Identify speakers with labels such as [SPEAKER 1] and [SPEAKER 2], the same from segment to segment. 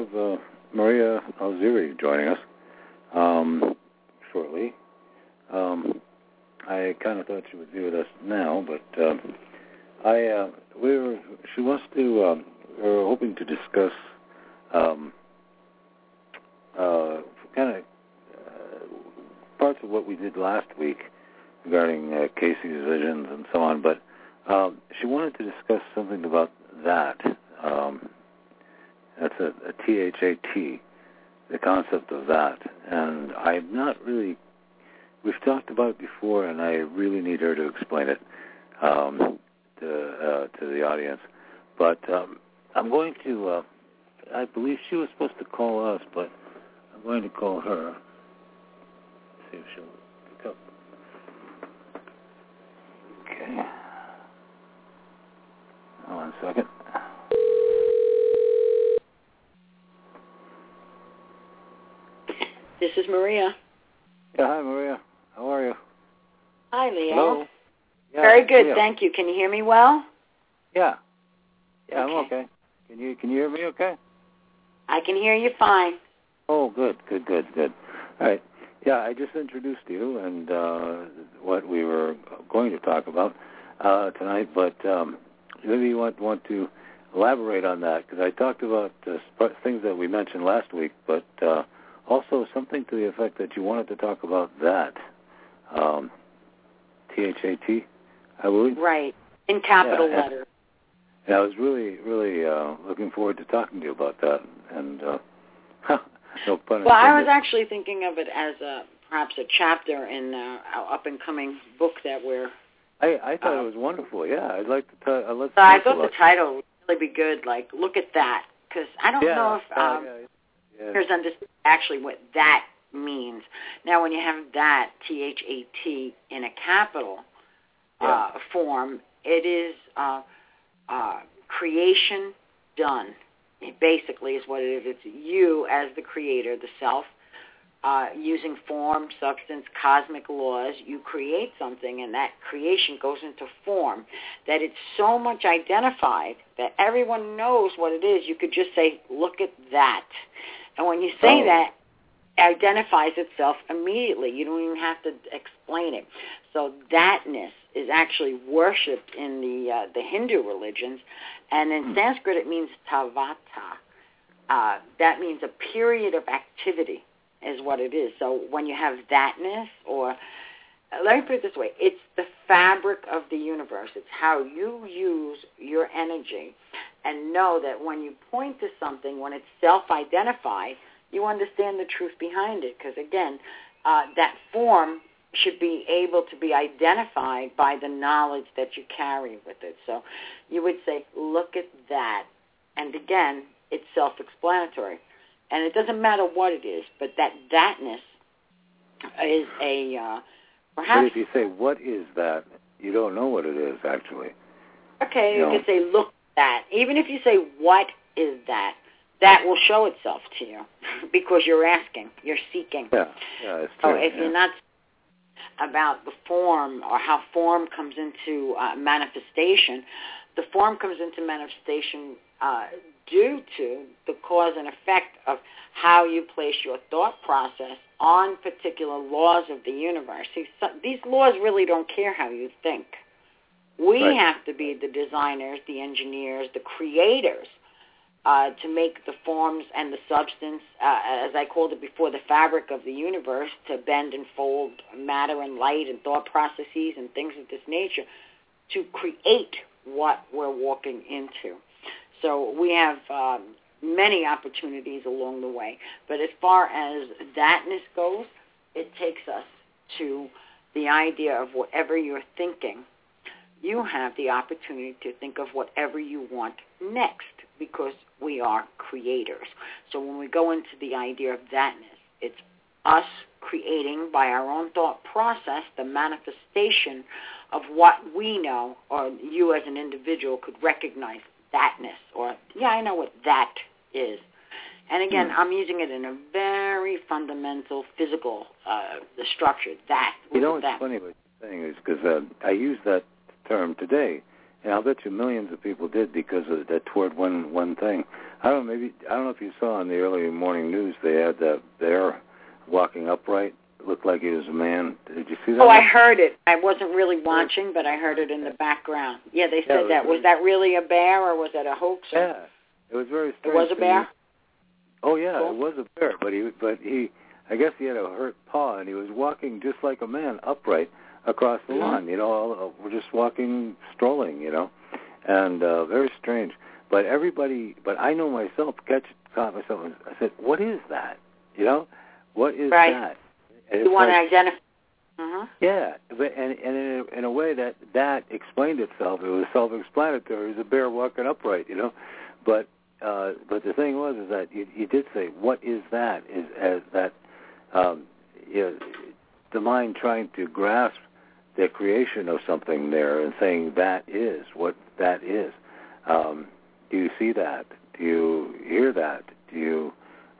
[SPEAKER 1] Have uh, Maria Algeri joining us um, shortly. Um, I kind of thought she would be with us now, but uh, I uh, we were she wants to um, we were hoping to discuss um, uh, kind of uh, parts of what we did last week regarding uh, Cayce's visions and so on, but um, she wanted to discuss something about that. Um, that's a, a T-H-A-T, the concept of that. And I'm not really, we've talked about it before, and I really need her to explain it um, to, uh, to the audience. But um, I'm going to, uh, I believe she was supposed to call us, but I'm going to call her. See if she'll pick up. Okay. One second.
[SPEAKER 2] This is Maria.
[SPEAKER 1] Yeah, hi Maria. How are you?
[SPEAKER 2] Hi, Leo.
[SPEAKER 1] Hello. Yeah,
[SPEAKER 2] Very good,
[SPEAKER 1] Leo.
[SPEAKER 2] thank you. Can you hear me well?
[SPEAKER 1] Yeah. Yeah, I'm
[SPEAKER 2] Okay.
[SPEAKER 1] okay. Can you can you hear me okay?
[SPEAKER 2] I can hear you fine.
[SPEAKER 1] Oh, good, good, good, good. All right. Yeah, I just introduced you and uh, what we were going to talk about uh, tonight, but um, maybe you want want to elaborate on that because I talked about uh, sp- things that we mentioned last week, but uh, also something to the effect that you wanted to talk about that. Um, T-H-A-T, I believe.
[SPEAKER 2] Right. In capital
[SPEAKER 1] Yeah, yeah.
[SPEAKER 2] letters.
[SPEAKER 1] And I was really, really uh, looking forward to talking to you about that. And uh, no pun
[SPEAKER 2] Well, I was actually thinking of it as a perhaps a chapter in uh, our up and coming book that we're.
[SPEAKER 1] I, I thought
[SPEAKER 2] uh,
[SPEAKER 1] it was wonderful. Yeah, I'd like to. T- uh, let's
[SPEAKER 2] So I thought the title would really be good. Like, look at that, because I don't
[SPEAKER 1] yeah,
[SPEAKER 2] know if
[SPEAKER 1] yeah,
[SPEAKER 2] um,
[SPEAKER 1] yeah, yeah.
[SPEAKER 2] here's understand actually what that means. Now, when you have that T H A T in a capital uh, form, it is uh, uh, creation done. It basically is what it is. It's you as the creator, the self, uh, using form, substance, cosmic laws. You create something, and that creation goes into form. That it's so much identified that everyone knows what it is. You could just say, "Look at that," and when you say
[SPEAKER 1] Oh.
[SPEAKER 2] that, it identifies itself immediately. You don't even have to explain it. So thatness is actually worshipped in the uh, the Hindu religions, and in Sanskrit it means tavata. Uh, that means a period of activity is what it is. So when you have thatness, or uh, let me put it this way, it's the fabric of the universe. It's how you use your energy, and know that when you point to something, when it's self-identified, you understand the truth behind it. Because again, uh, that form should be able to be identified by the knowledge that you carry with it. So you would say, look at that. And again, it's self-explanatory. and it doesn't matter what it is, but that thatness is a uh, perhaps.
[SPEAKER 1] But if you say what is that, you don't know what it is actually.
[SPEAKER 2] Okay,
[SPEAKER 1] you
[SPEAKER 2] you
[SPEAKER 1] know.
[SPEAKER 2] could say look that. Even if you say what is that, that will show itself to you because you're asking, you're seeking.
[SPEAKER 1] Yeah, yeah, it's true.
[SPEAKER 2] So if
[SPEAKER 1] yeah.
[SPEAKER 2] you're not about the form or how form comes into uh, manifestation, the form comes into manifestation uh, due to the cause and effect of how you place your thought process on particular laws of the universe. See, so, these laws really don't care how you think. We
[SPEAKER 1] Right.
[SPEAKER 2] have to be the designers, the engineers, the creators uh, to make the forms and the substance, uh, as I called it before, the fabric of the universe to bend and fold matter and light and thought processes and things of this nature to create what we're walking into. So we have um, many opportunities along the way. But as far as thatness goes, it takes us to the idea of whatever you're thinking. You have the opportunity to think of whatever you want next because we are creators. So when we go into the idea of thatness, it's us creating by our own thought process the manifestation of what we know or you as an individual could recognize thatness or yeah i know what that is and again
[SPEAKER 1] Hmm.
[SPEAKER 2] i'm using it in a very fundamental physical uh the structure that
[SPEAKER 1] You know
[SPEAKER 2] what
[SPEAKER 1] what's
[SPEAKER 2] that
[SPEAKER 1] funny what you're saying is because uh, I use that term today, and I'll bet you millions of people did because of that toward one one thing. I don't know, maybe I don't know if you saw in the early morning news they had that there walking upright looked like he was a man. Did you see that?
[SPEAKER 2] Oh, I heard it. I wasn't really watching, but I heard it in the background. Yeah, they said
[SPEAKER 1] it was
[SPEAKER 2] that. Was that really a bear or was that a hoax? or-
[SPEAKER 1] Yeah, it was very
[SPEAKER 2] It was a bear?
[SPEAKER 1] Oh yeah,
[SPEAKER 2] Cool.
[SPEAKER 1] it was a bear, but he but he I guess he had a hurt paw and he was walking just like a man upright across the lawn. You know, uh, we're just walking, strolling. You know, and uh, very strange. But everybody, but I know myself, catch caught myself. and I said, "What is that? You know, what is
[SPEAKER 2] Right.
[SPEAKER 1] that?" And
[SPEAKER 2] You want to identify? Uh-huh.
[SPEAKER 1] yeah, but and and in a, in a way that that explained itself. It was self-explanatory. It was a bear walking upright, you know. But uh, but the thing was is that you, you did say, "What is that?" Is as that um, you know, the mind trying to grasp the creation of something there and saying that is what that is. Um, do you see that? Do you hear that? Do you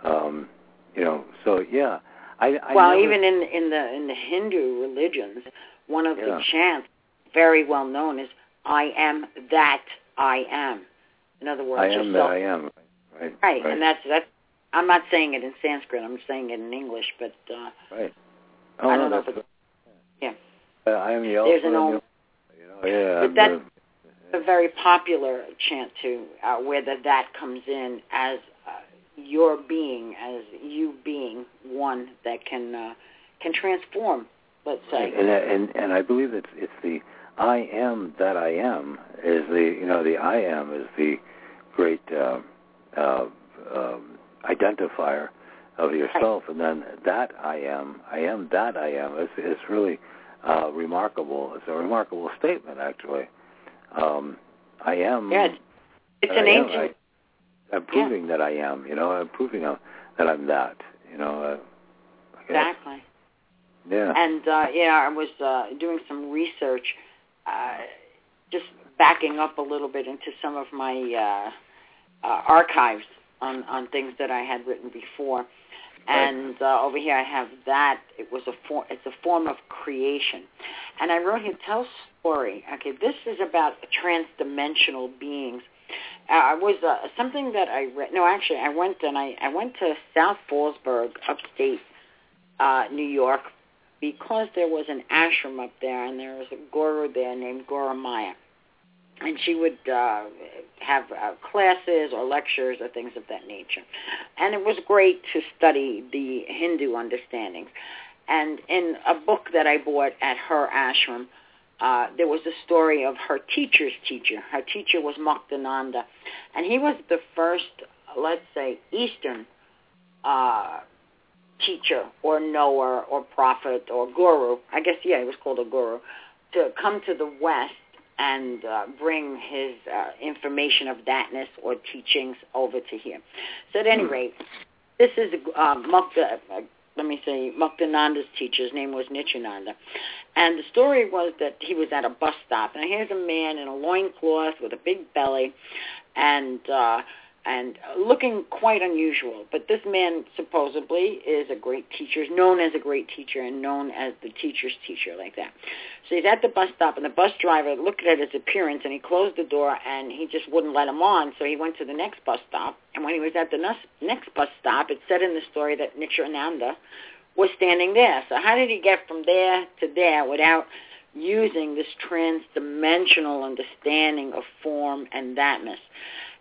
[SPEAKER 1] um, you know? So yeah. I, I
[SPEAKER 2] well,
[SPEAKER 1] never-
[SPEAKER 2] even in in the in the Hindu religions, one of
[SPEAKER 1] Yeah.
[SPEAKER 2] the chants very well known is "I am that I am." In other words,
[SPEAKER 1] I am
[SPEAKER 2] yourself.
[SPEAKER 1] that I am. Right.
[SPEAKER 2] Right, Right, and that's that's. I'm not saying it in Sanskrit. I'm saying it in English, but uh,
[SPEAKER 1] right. Oh,
[SPEAKER 2] I don't know if
[SPEAKER 1] that's,
[SPEAKER 2] yeah.
[SPEAKER 1] Uh, I am the
[SPEAKER 2] There's an old-
[SPEAKER 1] you know, yeah.
[SPEAKER 2] But
[SPEAKER 1] I'm
[SPEAKER 2] that-
[SPEAKER 1] the-
[SPEAKER 2] a very popular chant too, uh, where the that comes in as uh, your being, as you being one that can uh, can transform. Let's say.
[SPEAKER 1] and and and I believe it's it's the I am that I am is the you know the I am is the great uh, uh, um, identifier of yourself, and then that I am, I am that I am. It's it's really uh, remarkable. It's a remarkable statement, actually. Um, I am.
[SPEAKER 2] Yeah, it's, an
[SPEAKER 1] am.
[SPEAKER 2] ancient.
[SPEAKER 1] I, I'm proving that I am. You know, I'm proving that I'm that. You know. Uh,
[SPEAKER 2] Exactly.
[SPEAKER 1] Yeah.
[SPEAKER 2] And uh, yeah, I was uh, doing some research, uh, just backing up a little bit into some of my uh, uh, archives on on things that I had written before. And uh, over here I have that. It was a form. It's a form of creation, and I wrote here tell story. Okay, this is about transdimensional beings. Uh, I was uh, something that I read. No, actually, I went and I I went to South Fallsburg, upstate uh, New York, because there was an ashram up there, and there was a guru there named Gurumayi, and she would uh, have uh, classes or lectures or things of that nature, and it was great to study the Hindu understandings. And in a book that I bought at her ashram, uh, there was a story of her teacher's teacher. Her teacher was Muktananda, and he was the first, let's say, Eastern uh, teacher or knower or prophet or guru. I guess, yeah, he was called a guru, to come to the West and uh, bring his uh, information of thatness or teachings over to here. So at any rate, this is uh, Mukta, uh, let me say, Muktananda's teacher. His name was Nityananda. And the story was that he was at a bus stop. And here's a man in a loincloth with a big belly and uh, and looking quite unusual. But this man supposedly is a great teacher, known as a great teacher and known as the teacher's teacher, like that. So he's at the bus stop, and the bus driver looked at his appearance, and he closed the door, and he just wouldn't let him on. So he went to the next bus stop, and when he was at the next bus stop, it said in the story that Nityananda was standing there. So how did he get from there to there without using this trans-dimensional understanding of form and thatness?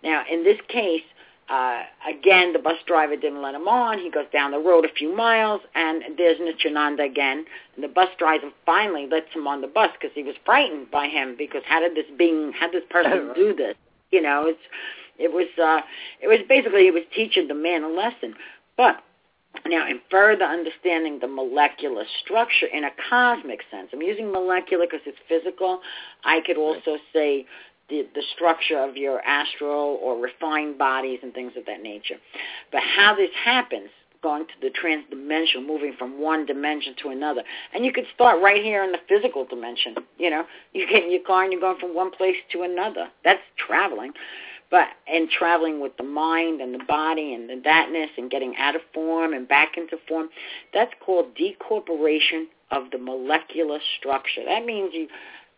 [SPEAKER 2] Now, in this case, uh, again, the bus driver didn't let him on. He goes down the road a few miles, and there's Nityananda again. And the bus driver finally lets him on the bus because he was frightened by him because how did this being, how did this person do this? You know, it's, it was, uh, it was basically, he was teaching the man a lesson. But now, in further understanding the molecular structure in a cosmic sense, I'm using molecular because it's physical. I could also say the, the structure of your astral or refined bodies and things of that nature. But how this happens, going to the transdimensional, moving from one dimension to another. And you could start right here in the physical dimension. You know, you get in your car and you're going from one place to another. That's traveling. But and traveling with the mind and the body and the thatness and getting out of form and back into form, that's called decorporation of the molecular structure. That means you,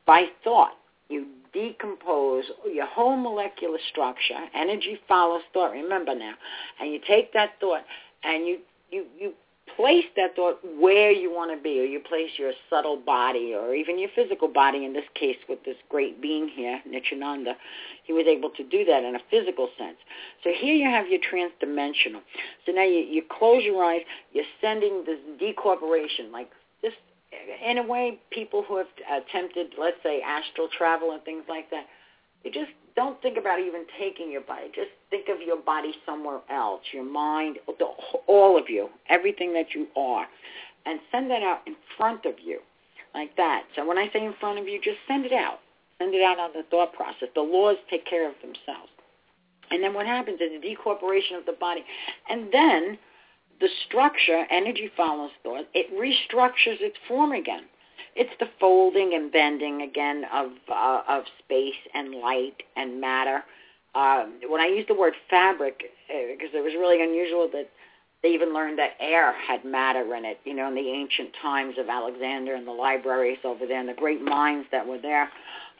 [SPEAKER 2] by thought, you decompose your whole molecular structure. Energy follows thought. Remember now, and you take that thought and you you you place that thought where you want to be, or you place your subtle body, or even your physical body. In this case, with this great being here, Nityananda, he was able to do that in a physical sense. So here you have your transdimensional. So now you, you close your eyes. You're sending this decorporation, like this in a way, people who have attempted, let's say, astral travel and things like that, you just don't think about even taking your body. Just think of your body somewhere else, your mind, all of you, everything that you are, and send that out in front of you like that. So when I say in front of you, just send it out. Send it out on the thought process. The laws take care of themselves. And then what happens is the decorporation of the body. And then the structure, energy follows thought, it restructures its form again. It's the folding and bending again of uh, of space and light and matter. Uh, when I use the word fabric, because uh, it was really unusual that they even learned that air had matter in it. You know, in the ancient times of Alexander and the libraries over there and the great minds that were there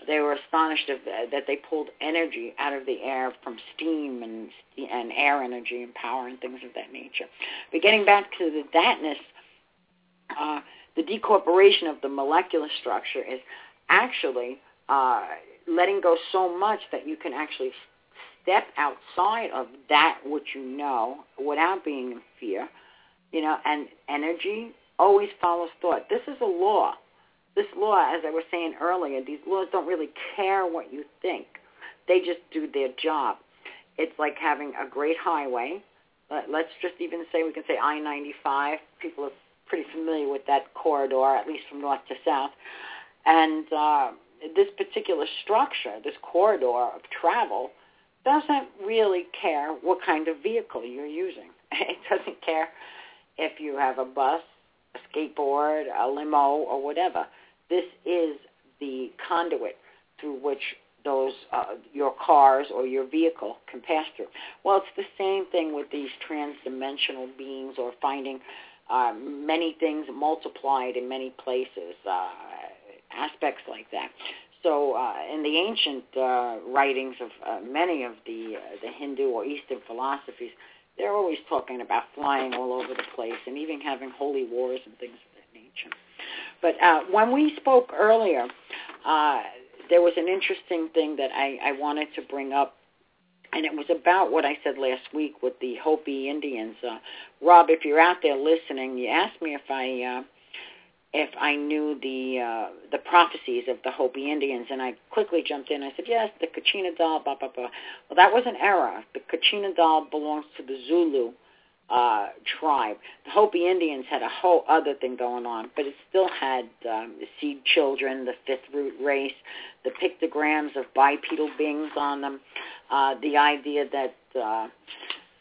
[SPEAKER 2] they were astonished of, uh, that they pulled energy out of the air from steam and and air energy and power and things of that nature. But getting back to the thatness, uh, the decorporation of the molecular structure is actually uh, letting go so much that you can actually step outside of that which you know without being in fear. You know, and energy always follows thought. This is a law this law, as I was saying earlier, these laws don't really care what you think. They just do their job. It's like having a great highway. Let's just even say we can say I-95. People are pretty familiar with that corridor, at least from north to south. And uh, this particular structure, this corridor of travel, doesn't really care what kind of vehicle you're using. It doesn't care if you have a bus, a skateboard, a limo, or whatever. This is the conduit through which those uh, your cars or your vehicle can pass through. Well, it's the same thing with these transdimensional beings or finding uh, many things multiplied in many places, uh, aspects like that. So uh, in the ancient uh, writings of uh, many of the uh, the Hindu or Eastern philosophies, they're always talking about flying all over the place and even having holy wars and things of that nature. But uh, when we spoke earlier, uh, there was an interesting thing that I, I wanted to bring up, and it was about what I said last week with the Hopi Indians. Uh, Rob, if you're out there listening, you asked me if I uh, if I knew the uh, the prophecies of the Hopi Indians, and I quickly jumped in. I said, yes, the Kachina doll, blah blah blah. Well, that was an error. The Kachina doll belongs to the Zuni uh, tribe. The Hopi Indians had a whole other thing going on, but it still had um, seed children, the fifth root race, the pictograms of bipedal beings on them, uh, the idea that uh,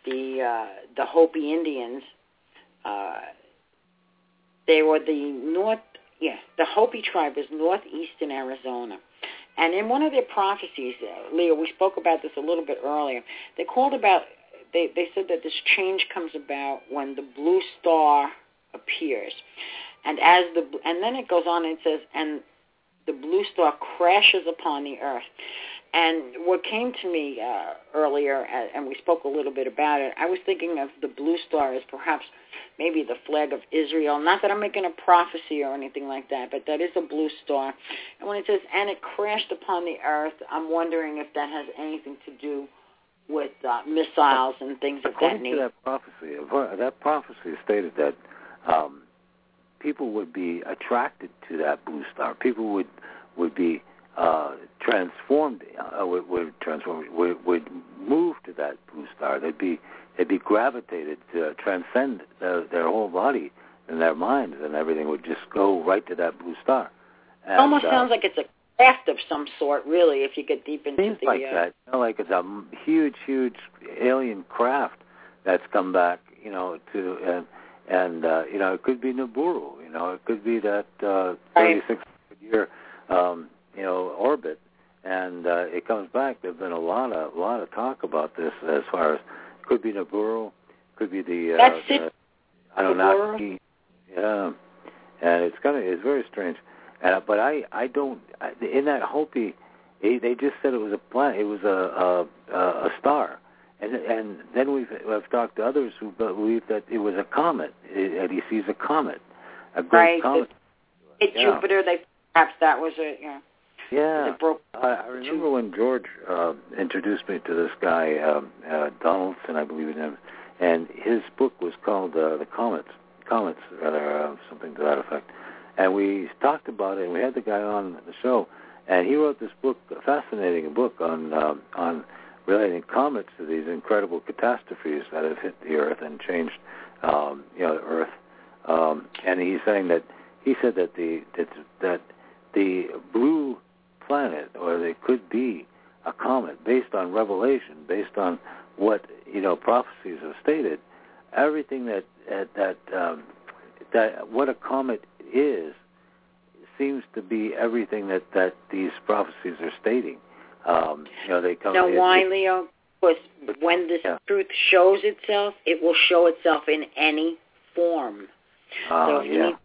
[SPEAKER 2] the uh, the Hopi Indians. Uh, they were the north, yes, the Hopi tribe was northeastern Arizona. And in one of their prophecies, uh, Leo, we spoke about this a little bit earlier. They called about, they, they said that this change comes about when the blue star appears. And as the, and then it goes on and it says, and the blue star crashes upon the earth. And what came to me uh, earlier, and we spoke a little bit about it, I was thinking of the blue star as perhaps maybe the flag of Israel. Not that I'm making a prophecy or anything like that, but that is a blue star. And when it says, and it crashed upon the earth, I'm wondering if that has anything to do with uh, missiles and things of
[SPEAKER 1] According
[SPEAKER 2] that nature.
[SPEAKER 1] to that prophecy, that prophecy stated that um, people would be attracted to that blue star. People would would be uh, transformed, uh, would, would transform, would, would move to that blue star. They'd be they'd be gravitated to transcend their, their whole body and their minds, and everything would just go right to that blue star. And,
[SPEAKER 2] it almost
[SPEAKER 1] uh,
[SPEAKER 2] sounds like it's a craft of some sort, really, if you get deep into
[SPEAKER 1] seems
[SPEAKER 2] the.
[SPEAKER 1] like
[SPEAKER 2] uh,
[SPEAKER 1] that. You know, like it's a huge, huge alien craft that's come back. You know, to and and uh, you know it could be Nibiru. You know, it could be that uh, 36 year um, you know orbit, and uh, it comes back. There's been a lot of a lot of talk about this as far as could be Nibiru, could be the, uh,
[SPEAKER 2] That's
[SPEAKER 1] the
[SPEAKER 2] it.
[SPEAKER 1] Anunnaki. Yeah, and it's kind of it's very strange. Uh, but I I don't I, in that Hopi, they, they just said it was a planet. It was a a, a star. And and then we've I've talked to others who believe that it was a comet, and he sees a comet, a great
[SPEAKER 2] Right.
[SPEAKER 1] comet.
[SPEAKER 2] Hit
[SPEAKER 1] Yeah.
[SPEAKER 2] Jupiter, they perhaps that was you know,
[SPEAKER 1] Yeah,
[SPEAKER 2] broke.
[SPEAKER 1] I, I remember when George uh, introduced me to this guy um, uh, Donaldson, I believe his name, and his book was called uh, "The Comets," Comets, rather uh, something to that effect. And we talked about it, and we had the guy on the show, and he wrote this book, a fascinating book on um, on relating comets to these incredible catastrophes that have hit the Earth and changed, um, you know, Earth. Um, and he's saying that he said that the that, that the blue planet, or there could be a comet based on revelation, based on what you know prophecies have stated. Everything that that, um, that what a comet is seems to be everything that that these prophecies are stating. Um, you know, they come.
[SPEAKER 2] Now, why, Leo? Because when this
[SPEAKER 1] Yeah.
[SPEAKER 2] truth shows itself, it will show itself in any form.
[SPEAKER 1] uh,
[SPEAKER 2] so if you
[SPEAKER 1] yeah.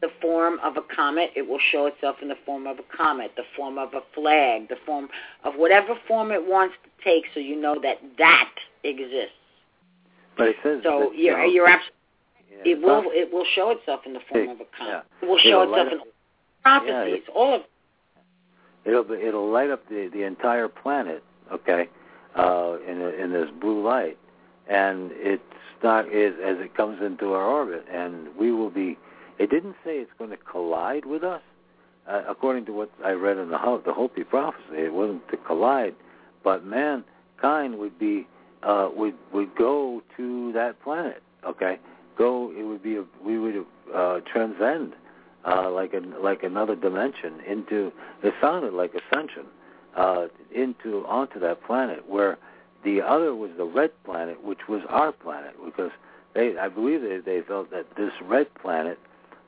[SPEAKER 2] the form of a comet, it will show itself in the form of a comet, the form of a flag, the form of whatever form it wants to take, so you know that that exists.
[SPEAKER 1] But it says
[SPEAKER 2] So
[SPEAKER 1] that,
[SPEAKER 2] you're
[SPEAKER 1] you know,
[SPEAKER 2] you're absolutely.
[SPEAKER 1] Yeah,
[SPEAKER 2] It will it will show itself in the form of a comet.
[SPEAKER 1] Yeah.
[SPEAKER 2] It will show
[SPEAKER 1] It'll
[SPEAKER 2] itself in prophecies. all of
[SPEAKER 1] It'll be, it'll light up the the entire planet, okay, uh, in in this blue light, and it's not as as it comes into our orbit, and we will be. It didn't say it's going to collide with us, uh, according to what I read in the Ho- the Hopi prophecy. It wasn't to collide, but mankind would be uh, would would go to that planet, okay. Go. It would be. A, we would uh, transcend uh, like like another dimension into. It sounded like ascension uh, into onto that planet where the other was the red planet, which was our planet, because they I believe they they felt that this red planet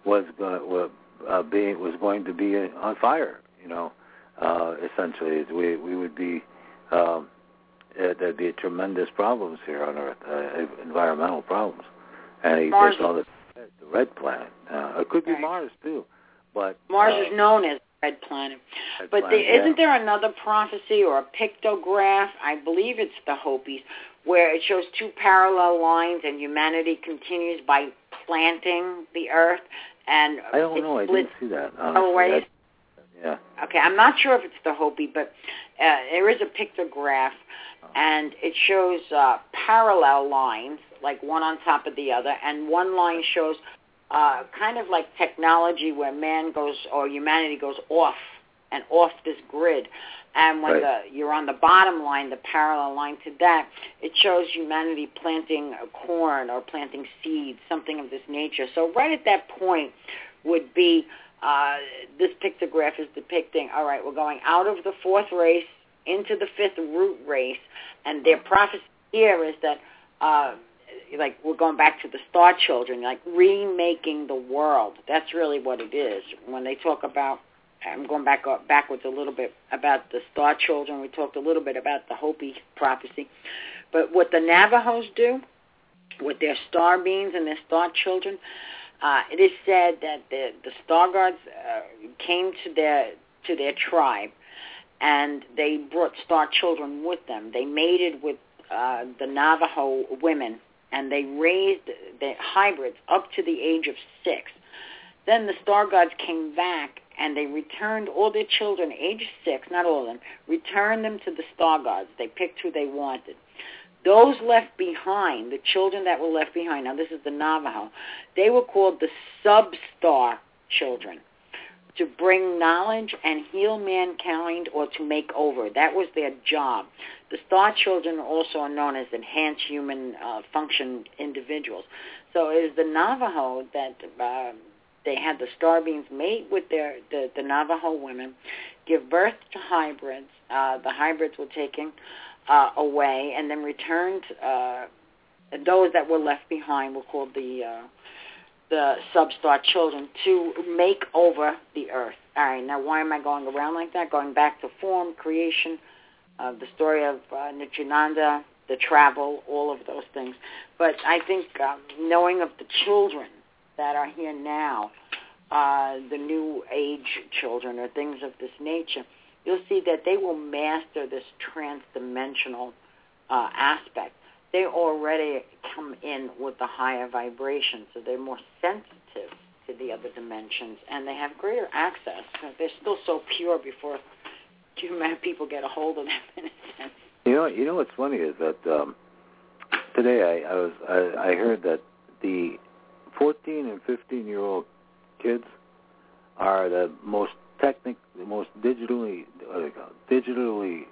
[SPEAKER 1] was going was uh, being was going to be on fire. You know, uh, essentially we we would be. Um, uh, there'd be tremendous problems here on Earth, uh, environmental problems, and he
[SPEAKER 2] Mars
[SPEAKER 1] they called it the red planet. Uh, it could be
[SPEAKER 2] Right.
[SPEAKER 1] Mars too, but
[SPEAKER 2] Mars
[SPEAKER 1] uh,
[SPEAKER 2] is known as red planet.
[SPEAKER 1] red
[SPEAKER 2] But
[SPEAKER 1] planet,
[SPEAKER 2] the,
[SPEAKER 1] yeah.
[SPEAKER 2] isn't there another prophecy or a pictograph? I believe it's the Hopis, where it shows two parallel lines and humanity continues by planting the earth and
[SPEAKER 1] I don't know. I didn't see that. Honestly.
[SPEAKER 2] Oh,
[SPEAKER 1] yeah.
[SPEAKER 2] Okay, I'm not sure if it's the Hopi, but uh, there is a pictograph, and it shows uh, parallel lines, like one on top of the other, and one line shows uh, kind of like technology where man goes or humanity goes off and off this grid. And when
[SPEAKER 1] Right.
[SPEAKER 2] the you're on the bottom line, the parallel line to that, it shows humanity planting corn or planting seeds, something of this nature. So right at that point would be uh, this pictograph is depicting, all right, we're going out of the fourth race into the fifth root race, and their prophecy here is that uh, like we're going back to the Star Children, like remaking the world. That's really what it is. When they talk about, I'm going back up, backwards a little bit about the Star Children. We talked a little bit about the Hopi prophecy, but what the Navajos do with their star beings and their star children, uh, it is said that the the star gods uh, came to their to their tribe, and they brought star children with them. They mated with uh, the Navajo women, and they raised the hybrids up to the age of six. Then the star gods came back and they returned all their children, age six, not all of them, returned them to the star gods. They picked who they wanted. Those left behind, the children that were left behind, now this is the Navajo, they were called the sub-star children to bring knowledge and heal mankind or to make over. That was their job. The star children also are known as enhanced human uh, function individuals. So it is the Navajo that uh, they had the star beings mate with their the, the Navajo women, give birth to hybrids. Uh, the hybrids were taken uh, away and then returned. Uh, those that were left behind were called the uh, the substar children to make over the earth. All right, now why am I going around like that? Going back to form, creation, uh, the story of uh, Nityananda, the travel, all of those things. But I think um, knowing of the children that are here now, uh, the new age children or things of this nature, you'll see that they will master this trans-dimensional uh, aspect they already come in with the higher vibration, so they're more sensitive to the other dimensions, and they have greater access. They're still so pure before human people get a hold of them in a sense.
[SPEAKER 1] You know, you know what's funny is that um, today I, I was I, I heard that the 14 and 15 year old kids are the most technic, the most digitally, digitally,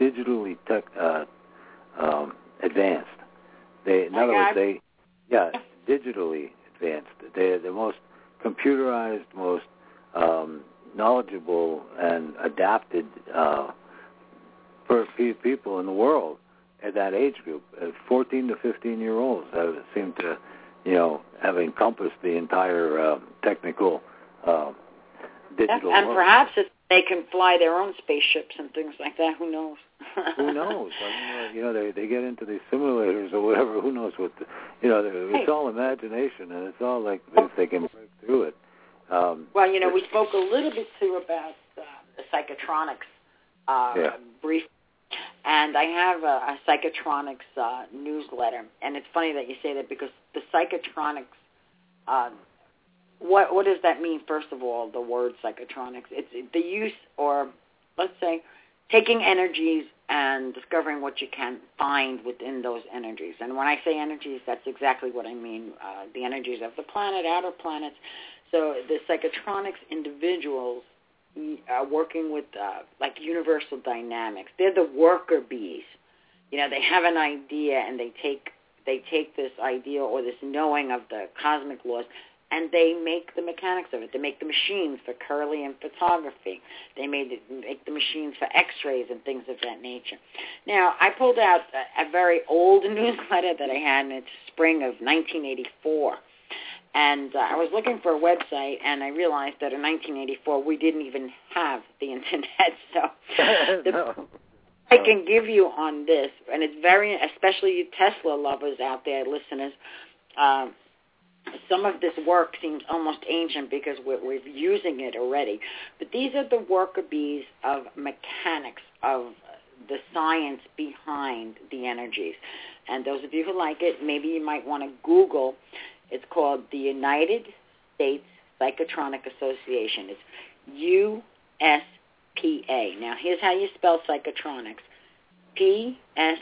[SPEAKER 1] digitally tech, uh, um, advanced. They, in other words, they, yeah, digitally advanced. They're the most computerized, most um, knowledgeable and adapted uh, for people in the world at that age group. Uh, 14 to 15 year olds that seem to, you know, have encompassed the entire uh, technical uh, digital.
[SPEAKER 2] And
[SPEAKER 1] world.
[SPEAKER 2] perhaps they can fly their own spaceships and things like that. Who knows?
[SPEAKER 1] Who knows? I mean, you know, they they get into these simulators or whatever. Who knows what? The, you know, it's all imagination, and it's all like if they can break through it. Um,
[SPEAKER 2] well, you know, we spoke a little bit too about uh, the psychotronics uh,
[SPEAKER 1] yeah.
[SPEAKER 2] brief, and I have a, a psychotronics uh, newsletter, and it's funny that you say that because the psychotronics. Uh, what what does that mean? First of all, the word psychotronics. It's the use, or let's say, taking energies and discovering what you can find within those energies. And when I say energies, that's exactly what I mean. Uh, the energies of the planet, outer planets. So the psychotronics individuals are working with uh, like universal dynamics. They're the worker bees. You know, they have an idea and they take they take this idea or this knowing of the cosmic laws and they make the mechanics of it. They make the machines for Kirlian photography. They made the, make the machines for X-rays and things of that nature. Now, I pulled out a, a very old newsletter that I had in the spring of 1984. And uh, I was looking for a website, and I realized that in 1984 we didn't even have the internet. So the,
[SPEAKER 1] no.
[SPEAKER 2] I can give you on this, and it's very, especially you Tesla lovers out there, listeners. Um, some of this work seems almost ancient because we're, we're using it already. But these are the worker bees of mechanics, of the science behind the energies. And those of you who like it, maybe you might want to Google. It's called the United States Psychotronic Association. It's USPA. Now, here's how you spell psychotronics. P-S-Y-C-H-O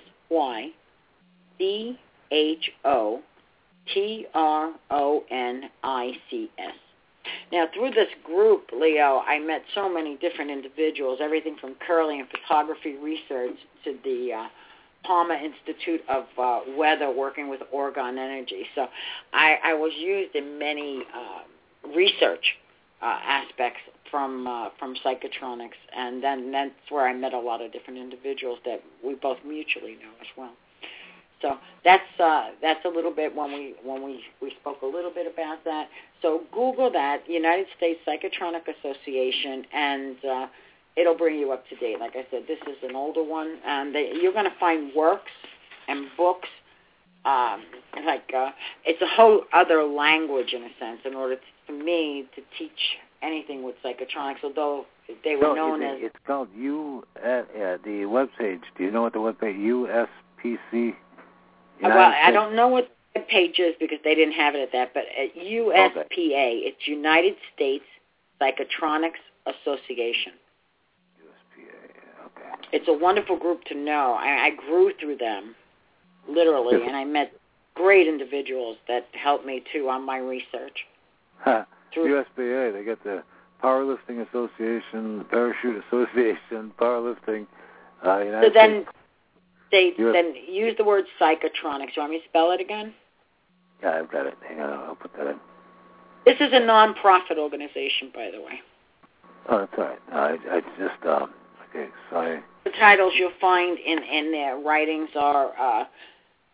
[SPEAKER 2] T-R-O-N-I-C-S. Now, through this group, Leo, I met so many different individuals, everything from Kirlian photography research to the uh, Palmer Institute of uh, Weather working with Orgone Energy. So I, I was used in many uh, research uh, aspects from uh, from psychotronics, and then that's where I met a lot of different individuals that we both mutually know as well. So that's uh, that's a little bit when we when we we spoke a little bit about that. So Google that United States Psychotronic Association, and uh, it'll bring you up to date. Like I said, this is an older one, and they, you're going to find works and books. Um, like uh, it's a whole other language in a sense. In order to, for me to teach anything with psychotronics, although they were
[SPEAKER 1] no,
[SPEAKER 2] known
[SPEAKER 1] it's,
[SPEAKER 2] as
[SPEAKER 1] it's called U at uh, the webpage. Do you know what the webpage USPC?
[SPEAKER 2] Uh, well, I don't know what the page is because they didn't have it at that, but at USPA,
[SPEAKER 1] Okay.
[SPEAKER 2] it's United States Psychotronics Association.
[SPEAKER 1] USPA. Okay.
[SPEAKER 2] It's a wonderful group to know. I, I grew through them, literally, and I met great individuals that helped me too on my research. Through,
[SPEAKER 1] USPA. They got the Powerlifting Association, the Parachute Association, Powerlifting. Uh, United
[SPEAKER 2] so then,
[SPEAKER 1] States.
[SPEAKER 2] They
[SPEAKER 1] US
[SPEAKER 2] then use the word psychotronics. You want me to spell it again?
[SPEAKER 1] Yeah, I've got it. Hang on, I'll put that in.
[SPEAKER 2] This is a non-profit organization, by the way.
[SPEAKER 1] Oh, that's all right. I, I just um. Okay, sorry.
[SPEAKER 2] the titles you'll find in in their writings are uh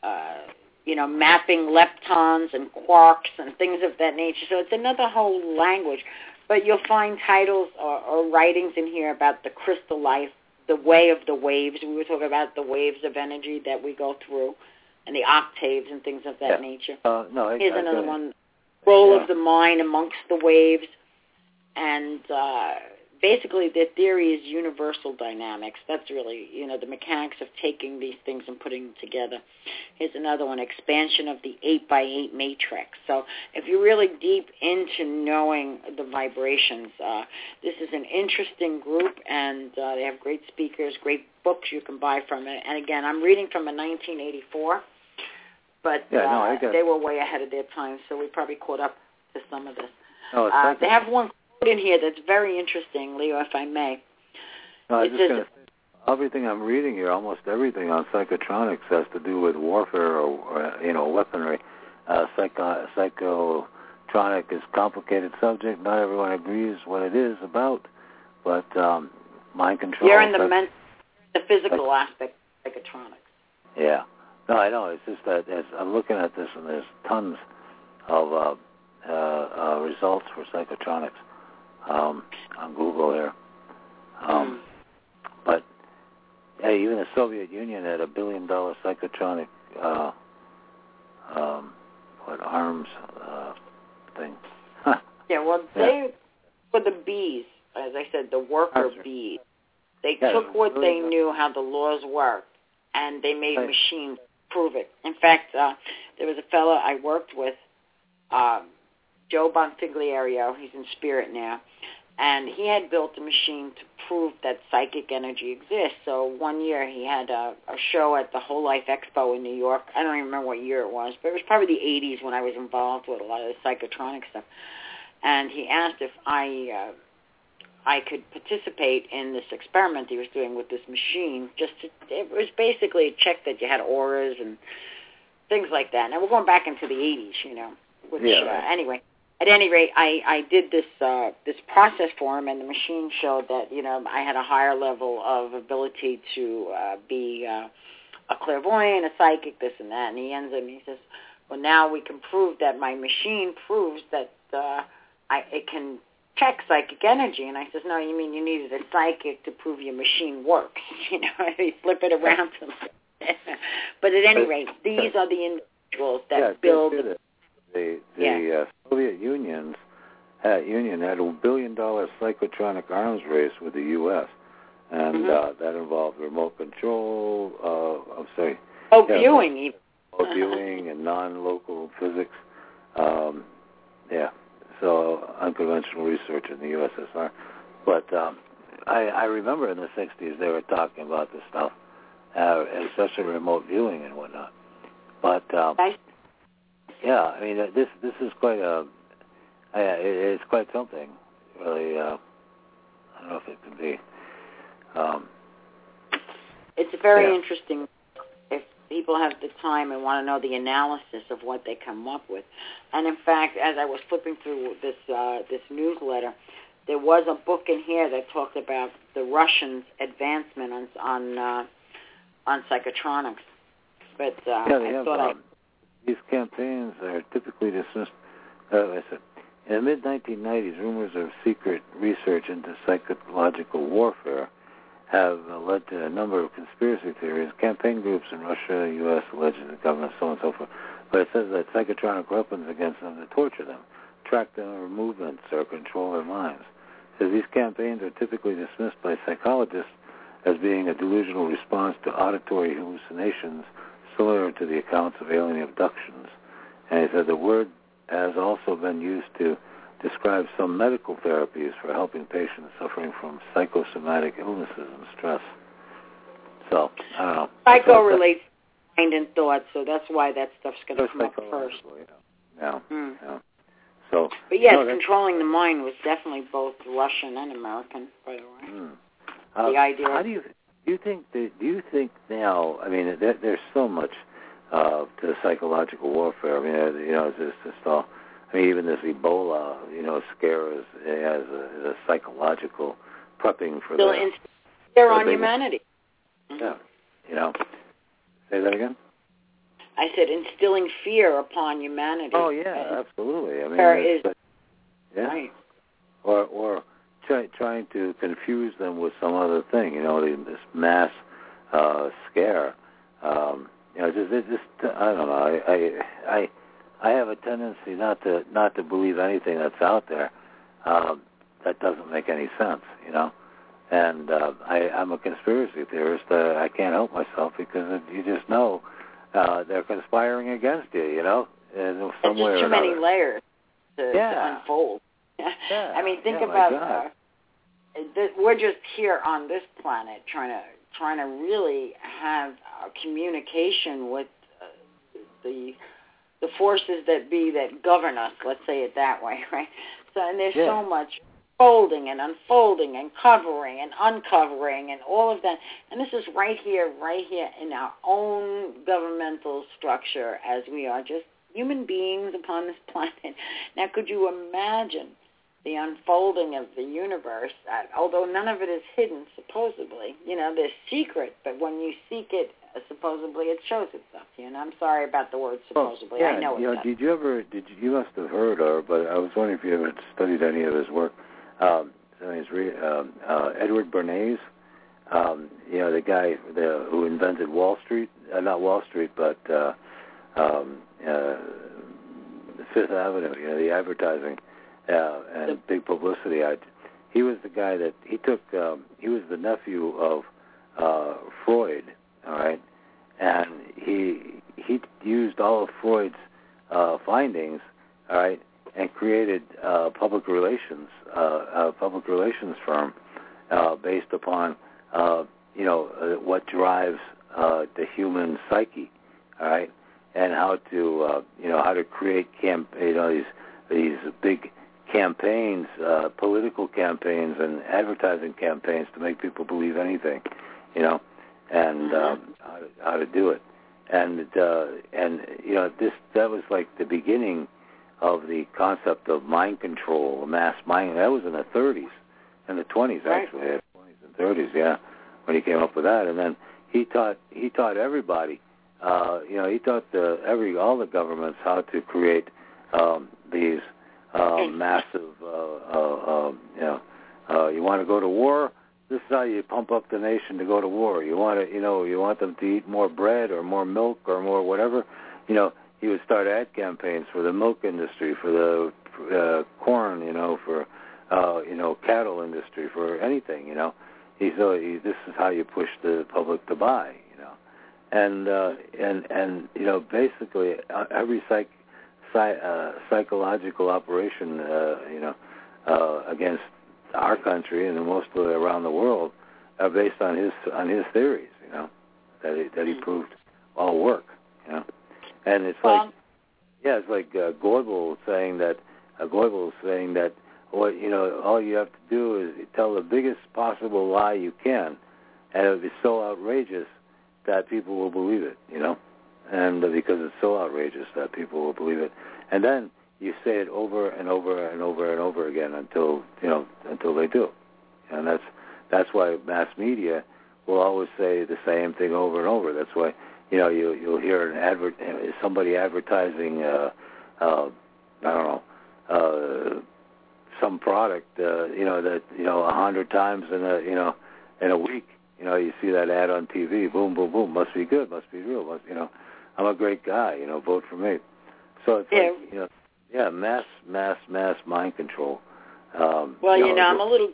[SPEAKER 2] uh you know mapping leptons and quarks and things of that nature so it's another whole language but you'll find titles or, or writings in here about the crystal life the way of the waves we were talking about the waves of energy that we go through and the octaves and things of that
[SPEAKER 1] Yeah.
[SPEAKER 2] nature
[SPEAKER 1] Uh, no, I,
[SPEAKER 2] Here's
[SPEAKER 1] I
[SPEAKER 2] another
[SPEAKER 1] it.
[SPEAKER 2] one. Role
[SPEAKER 1] Yeah.
[SPEAKER 2] of the mind amongst the waves. And uh, basically their theory is universal dynamics. That's really, you know, the mechanics of taking these things and putting them together. Here's another one, expansion of the 8 by 8 matrix. So if you're really deep into knowing the vibrations, uh, this is an interesting group, and uh, they have great speakers, great books you can buy from it. And again, I'm reading from a 1984 but
[SPEAKER 1] Yeah, no,
[SPEAKER 2] uh,
[SPEAKER 1] I
[SPEAKER 2] they were way ahead of their time, so we probably caught up to some of this.
[SPEAKER 1] No, it's
[SPEAKER 2] Uh, they have one quote in here that's very interesting, Leo, if I may.
[SPEAKER 1] No, I just
[SPEAKER 2] says-
[SPEAKER 1] gonna everything I'm reading here, almost everything on psychotronics has to do with warfare or, or you know weaponry. Uh, psycho psychotronic is a complicated subject. Not everyone agrees what it is about, but um, mind control.
[SPEAKER 2] You're in the men- the physical aspect of psychotronics.
[SPEAKER 1] Yeah. No, I know. It's just that as I'm looking at this, and there's tons of uh, uh, uh, results for psychotronics um, on Google here. Um, But hey, even the Soviet Union had a billion-dollar psychotronic uh, um, what arms uh, thing.
[SPEAKER 2] Yeah, well,
[SPEAKER 1] Yeah.
[SPEAKER 2] they were the bees, as I said, the worker
[SPEAKER 1] That's
[SPEAKER 2] bees. They
[SPEAKER 1] Yeah,
[SPEAKER 2] took what
[SPEAKER 1] really
[SPEAKER 2] they
[SPEAKER 1] good.
[SPEAKER 2] knew how the laws worked, and they made
[SPEAKER 1] Right.
[SPEAKER 2] machines prove it. In fact, uh, there was a fellow I worked with, um, Joe Bonfigliario. He's in spirit now, and he had built a machine to prove that psychic energy exists. So one year he had a, a show at the Whole Life Expo in New York. I don't even remember what year it was, but it was probably the 80s when I was involved with a lot of the psychotronic stuff. And he asked if I uh, I could participate in this experiment he was doing with this machine. Just to, it was basically a check that you had auras and things like that. Now we're going back into the 80s, you know. Which
[SPEAKER 1] Yeah,
[SPEAKER 2] uh, anyway, at any rate, I I did this uh, this process for him, and the machine showed that you know I had a higher level of ability to uh, be uh, a clairvoyant, a psychic, this and that. And he ends up, he says, "Well, now we can prove that my machine proves that uh, I it can check psychic energy." And I says, "No, you mean you needed a psychic to prove your machine works? You know, he flip it around to him." but at any rate, these are the individuals that
[SPEAKER 1] yeah,
[SPEAKER 2] build the
[SPEAKER 1] the
[SPEAKER 2] Yeah.
[SPEAKER 1] uh, Soviet Union's had, Union had a billion dollar psychotronic arms race with the U.S. and
[SPEAKER 2] Mhm.
[SPEAKER 1] uh, that involved remote control. Uh, I'm sorry,
[SPEAKER 2] oh
[SPEAKER 1] yeah,
[SPEAKER 2] viewing even.
[SPEAKER 1] viewing and non-local physics. Um, yeah, so unconventional research in the USSR. But um, I, I remember in the '60s they were talking about this stuff, uh, especially remote viewing and whatnot. But um,
[SPEAKER 2] I
[SPEAKER 1] yeah, I mean uh, this this is quite a uh, it's quite something really. Uh, I don't know if it can be. Um,
[SPEAKER 2] It's very
[SPEAKER 1] Yeah.
[SPEAKER 2] interesting if people have the time and want to know the analysis of what they come up with. And in fact, as I was flipping through this uh, this newsletter, there was a book in here that talked about the Russians' advancement on on uh, on psychotronics. but uh,
[SPEAKER 1] yeah,
[SPEAKER 2] I thought
[SPEAKER 1] um, these campaigns are typically dismissed. Uh, I said, in the mid 1990s, rumors of secret research into psychological warfare have uh, led to a number of conspiracy theories. Campaign groups in Russia, U.S., alleged the government, so on and so forth. But it says that psychotronic weapons against them to torture them, track their movements, or control their minds. Says these campaigns are typically dismissed by psychologists as being a delusional response to auditory hallucinations similar to the accounts of alien abductions. And he said the word has also been used to describe some medical therapies for helping patients suffering from psychosomatic illnesses and stress. So, I don't know.
[SPEAKER 2] Psycho relates to mind and thought, so that's why that stuff's going to come up first.
[SPEAKER 1] Yeah.
[SPEAKER 2] Mm.
[SPEAKER 1] yeah. So,
[SPEAKER 2] but yes,
[SPEAKER 1] no,
[SPEAKER 2] controlling the mind was definitely both Russian and American, by the way.
[SPEAKER 1] Mm.
[SPEAKER 2] The
[SPEAKER 1] Uh,
[SPEAKER 2] idea.
[SPEAKER 1] How do you do you think that do you think now? I mean, there, there's so much uh, to psychological warfare. I mean, uh, you know, it's just, just all. I mean, even this Ebola, you know, scare is as a, is a psychological prepping for
[SPEAKER 2] Still
[SPEAKER 1] the.
[SPEAKER 2] in there
[SPEAKER 1] for
[SPEAKER 2] on
[SPEAKER 1] the-
[SPEAKER 2] humanity.
[SPEAKER 1] Yeah, you know. Say that again.
[SPEAKER 2] I said instilling fear upon humanity.
[SPEAKER 1] Oh yeah, absolutely. I mean,
[SPEAKER 2] There is-
[SPEAKER 1] yeah,
[SPEAKER 2] Right.
[SPEAKER 1] or or try, trying to confuse them with some other thing. You know, this mass uh, scare. Um, you know, just it just I don't know. I, I I I have a tendency not to not to believe anything that's out there um, that doesn't make any sense. You know, and uh, I, I'm a conspiracy theorist. Uh, I can't help myself because you just know uh, they're conspiring against you. You know, in some way
[SPEAKER 2] just
[SPEAKER 1] or
[SPEAKER 2] too many layers to,
[SPEAKER 1] Yeah.
[SPEAKER 2] to unfold.
[SPEAKER 1] Yeah.
[SPEAKER 2] I mean, think
[SPEAKER 1] Yeah,
[SPEAKER 2] about uh, we're just here on this planet trying to trying to really have a communication with uh, the the forces that be that govern us. Let's say it that way, right? So, and there's
[SPEAKER 1] Yeah.
[SPEAKER 2] so much folding and unfolding and covering and uncovering and all of that. And this is right here, right here in our own governmental structure as we are just human beings upon this planet. Now, could you imagine the unfolding of the universe? Uh, although none of it is hidden, supposedly, you know, they're secret. But when you seek it, uh, supposedly, it shows itself. You know, I'm sorry about the word supposedly.
[SPEAKER 1] Well, yeah,
[SPEAKER 2] I know it
[SPEAKER 1] you know,
[SPEAKER 2] does.
[SPEAKER 1] did you ever? Did you, you must have heard, or but I was wondering if you ever studied any of his work. Um, his Re- um, uh, Edward Bernays. Um, you know, the guy the, who invented Wall Street, uh, not Wall Street, but uh, um, uh, Fifth Avenue. You know, the advertising uh, and big publicity. I, he was the guy that he took. Um, he was the nephew of uh, Freud. All right, and he he used all of Freud's uh, findings. All right, and created uh, public relations, uh, a public relations firm uh, based upon uh, you know uh, what drives uh, the human psyche, all right, and how to uh, you know how to create camp you know these these big campaigns, uh, political campaigns, and advertising campaigns to make people believe anything, you know, and um, how, to, how to do it, and uh, and you know this that was like the beginning of the concept of mind control, mass mind. That was in the 30s, and the 20s actually, yeah, 20s and 30s, yeah, when he came up with that. And then he taught he taught everybody, uh, you know, he taught the every all the governments how to create um, these uh, massive, uh, uh, uh, you know, uh, you want to go to war. This is how you pump up the nation to go to war. You want to, you know, you want them to eat more bread or more milk or more whatever. You know, he would start ad campaigns for the milk industry, for the uh, corn, you know, for uh, you know cattle industry, for anything, you know. He so he, this is how you push the public to buy, you know, and uh, and and you know basically uh, every psych, psy, uh, psychological operation, uh, you know, uh, against our country and mostly around the world are based on his on his theories, you know, that he, that he proved all work, you know. And it's
[SPEAKER 2] Well,
[SPEAKER 1] like, yeah, it's like uh, Goebbels saying that, uh, Goebbels saying that, what you know, all you have to do is tell the biggest possible lie you can, and it'll be so outrageous that people will believe it, you know, and because it's so outrageous that people will believe it, and then you say it over and over and over and over again until you know until they do, and that's that's why mass media will always say the same thing over and over. That's why you know, you you'll hear an advert somebody advertising uh uh I don't know, uh some product uh you know that you know a hundred times in a you know in a week. You know, you see that ad on TV, boom, boom, boom, must be good, must be real, must you know, I'm a great guy, you know, vote for me. So it's
[SPEAKER 2] Yeah.
[SPEAKER 1] like you know yeah, mass mass mass mind control. Um
[SPEAKER 2] Well,
[SPEAKER 1] you
[SPEAKER 2] you know, I'm a little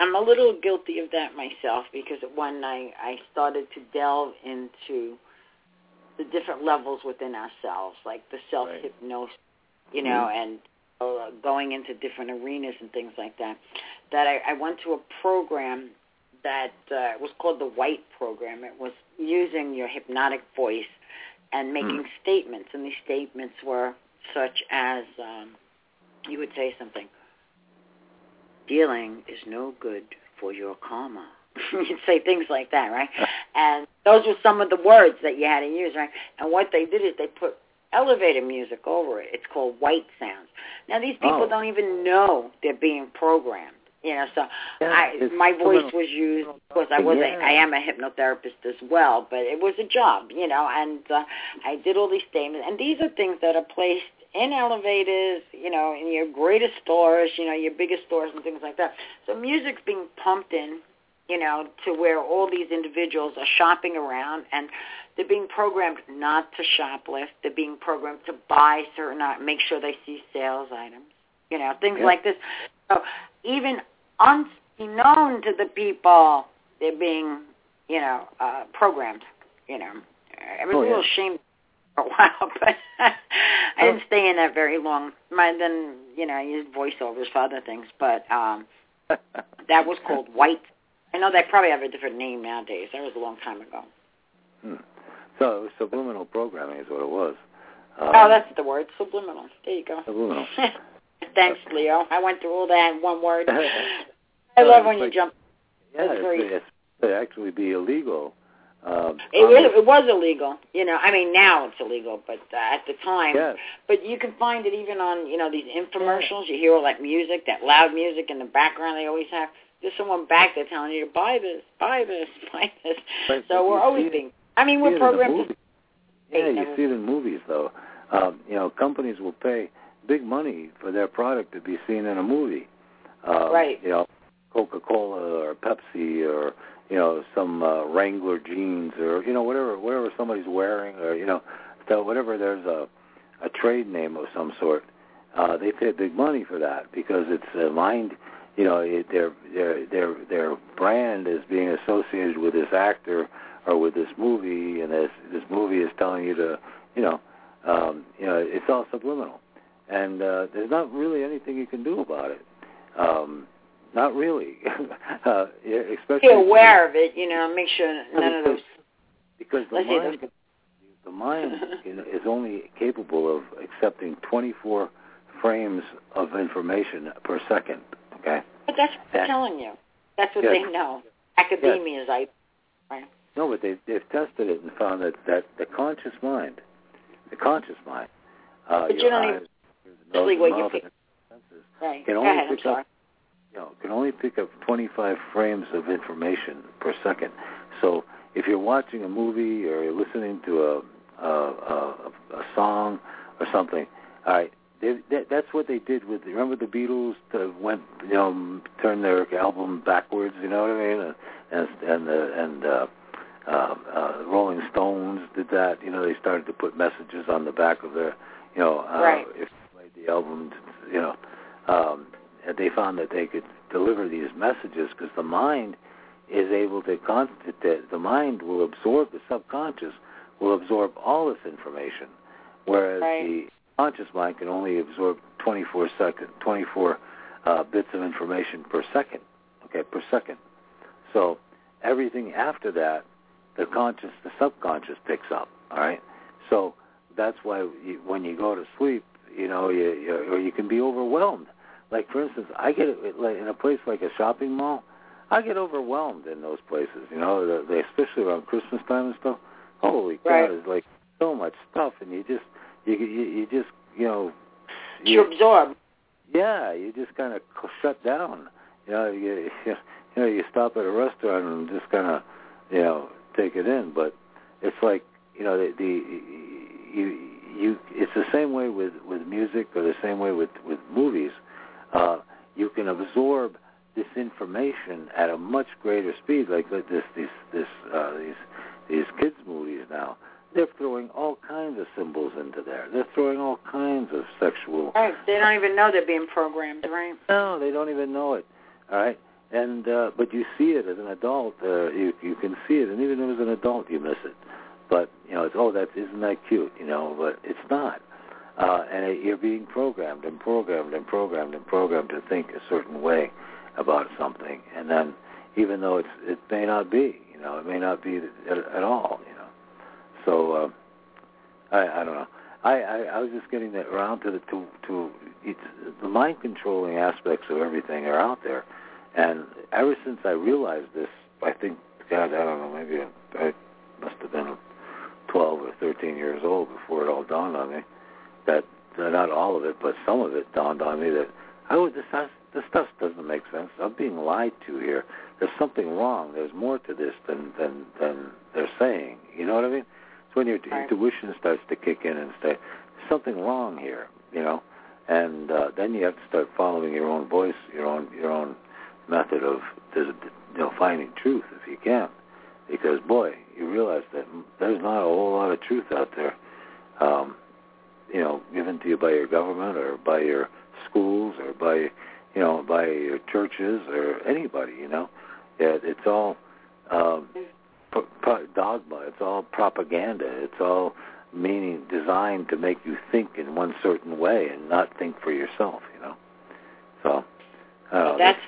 [SPEAKER 2] I'm a little guilty of that myself because when I I started to delve into the different levels within ourselves, like the self hypnosis, you know, and uh, going into different arenas and things like that, that I, I went to a program that uh, was called the White Program. It was using your hypnotic voice and making statements, and these statements were such as um, you would say something. Dealing is no good for your karma. You'd say things like that, right? And those were some of the words that you had to use, right? And what they did is they put elevator music over it. It's called white sounds. Now these people
[SPEAKER 1] Oh.
[SPEAKER 2] don't even know they're being programmed. You know, so
[SPEAKER 1] Yeah,
[SPEAKER 2] I my voice was used because I was
[SPEAKER 1] Yeah.
[SPEAKER 2] a, I am a hypnotherapist as well, but it was a job, you know, and uh, I did all these statements and these are things that are placed in elevators, you know, in your greatest stores, you know, your biggest stores and things like that. So music's being pumped in, you know, to where all these individuals are shopping around and they're being programmed not to shoplift. They're being programmed to buy certain, uh, make sure they see sales items, you know, things
[SPEAKER 1] Yeah.
[SPEAKER 2] like this. So even unbeknown to the people, they're being, you know, uh, programmed, you know. I was
[SPEAKER 1] Oh,
[SPEAKER 2] a little
[SPEAKER 1] yeah.
[SPEAKER 2] ashamed for a while, but I didn't stay in that very long. My then, you know, I used voiceovers for other things, but um that was called White. I know they probably have a different name nowadays. That was a long time ago.
[SPEAKER 1] Hmm. So it was subliminal programming is what it was. Um,
[SPEAKER 2] oh, that's the word, subliminal. There you go.
[SPEAKER 1] subliminal.
[SPEAKER 2] Thanks, Leo. I went through all that in one word. I love when you jump.
[SPEAKER 1] yeah, it's, it's actually be illegal. Um,
[SPEAKER 2] It was, it was illegal. You know, I mean now it's illegal, but uh, at the time.
[SPEAKER 1] Yes.
[SPEAKER 2] But you can find it even on you know these infomercials. You hear all that music, that loud music in the background. They always have. There's someone back there telling you to buy this, buy this, buy this.
[SPEAKER 1] But-
[SPEAKER 2] so we're always
[SPEAKER 1] it-
[SPEAKER 2] being. I mean, we're
[SPEAKER 1] it in the
[SPEAKER 2] programmed to.
[SPEAKER 1] Yeah, you see it in movies though. Um, you know, companies will pay big money for their product to be seen in a movie. Um,
[SPEAKER 2] Right.
[SPEAKER 1] You know, Coca-Cola or Pepsi or you know some uh, Wrangler jeans or you know whatever whatever somebody's wearing or you know so whatever there's a a trade name of some sort. Uh, they pay big money for that because it's uh. You know, it, their their their their brand is being associated with this actor or with this movie, and this this movie is telling you to, you know, um, you know, it's all subliminal, and uh, there's not really anything you can do about it. Um, not really, uh, especially
[SPEAKER 2] be aware of it. You know, make sure none of those.
[SPEAKER 1] because the mind, the mind is only capable of accepting 24 frames of information per second. Okay.
[SPEAKER 2] But that's what they're telling you. That's what
[SPEAKER 1] Yes.
[SPEAKER 2] they know. Academia is I. Right.
[SPEAKER 1] No, but they they've tested it and found that that the conscious mind, the conscious mind, uh,
[SPEAKER 2] But you don't
[SPEAKER 1] eyes,
[SPEAKER 2] even-
[SPEAKER 1] nose,
[SPEAKER 2] what you pick- Right.
[SPEAKER 1] can
[SPEAKER 2] Go
[SPEAKER 1] only
[SPEAKER 2] ahead. I'm
[SPEAKER 1] pick
[SPEAKER 2] sorry.
[SPEAKER 1] up, you know, can only pick up 25 frames of information per second. So if you're watching a movie or you're listening to a a, a, a song or something, all right, they, that, that's what they did with. Remember the Beatles to went, you know, turned their album backwards. You know what I mean? And and and the and uh, uh, uh, Rolling Stones did that. You know, they started to put messages on the back of their, you know, uh,
[SPEAKER 2] Right.
[SPEAKER 1] if you played the album, you know, um, they found that they could deliver these messages because the mind is able to con- the, the mind will absorb the subconscious will absorb all this information, whereas
[SPEAKER 2] Right.
[SPEAKER 1] the conscious mind can only absorb 24 second 24 uh, bits of information per second. Okay, per second. So everything after that, the conscious, the subconscious picks up. All right. So that's why you, when you go to sleep, you know, you, you or you can be overwhelmed. Like for instance, I get like in a place like a shopping mall, I get overwhelmed in those places. You know, the, they, especially around Christmas time and stuff. Holy cow,
[SPEAKER 2] Right.
[SPEAKER 1] there's like so much stuff, and you just you you, you just you know.
[SPEAKER 2] You absorb.
[SPEAKER 1] Yeah, you just kind of shut down. You know, you, you know, you stop at a restaurant and just kind of, you know, take it in. But it's like you know, the, the you you it's the same way with with music or the same way with with movies. Uh, you can absorb this information at a much greater speed, like this this this uh, these these kids movies now. They're throwing all kinds of symbols into there. They're throwing all kinds of sexual.
[SPEAKER 2] Right. They don't even know they're being programmed, right?
[SPEAKER 1] No, they don't even know it. All right, and uh, but you see it as an adult. Uh, you you can see it, and even as an adult, you miss it. But you know, it's oh, that isn't that cute, you know? But it's not. Uh, and you're being programmed and programmed and programmed and programmed to think a certain way about something, and then even though it's it may not be, you know, it may not be at, at all, you know. So uh, I I don't know. I, I I was just getting that around to the to to it's, the mind controlling aspects of everything are out there, and ever since I realized this, I think God I don't know maybe I, I must have been 12 or 13 years old before it all dawned on me that uh, not all of it, but some of it dawned on me that would this this stuff doesn't make sense. I'm being lied to here. There's something wrong. There's more to this than than than they're saying. You know what I mean? It's when your
[SPEAKER 2] right.
[SPEAKER 1] intuition starts to kick in and say something wrong here. You know, and uh, then you have to start following your own voice, your own your own method of you know finding truth if you can, because boy, you realize that there's not a whole lot of truth out there. Um, you know, given to you by your government or by your schools or by, you know, by your churches or anybody. You know, it, it's all um, pro- pro- dogma. It's all propaganda. It's all meaning designed to make you think in one certain way and not think for yourself. You know, so uh,
[SPEAKER 2] well, that's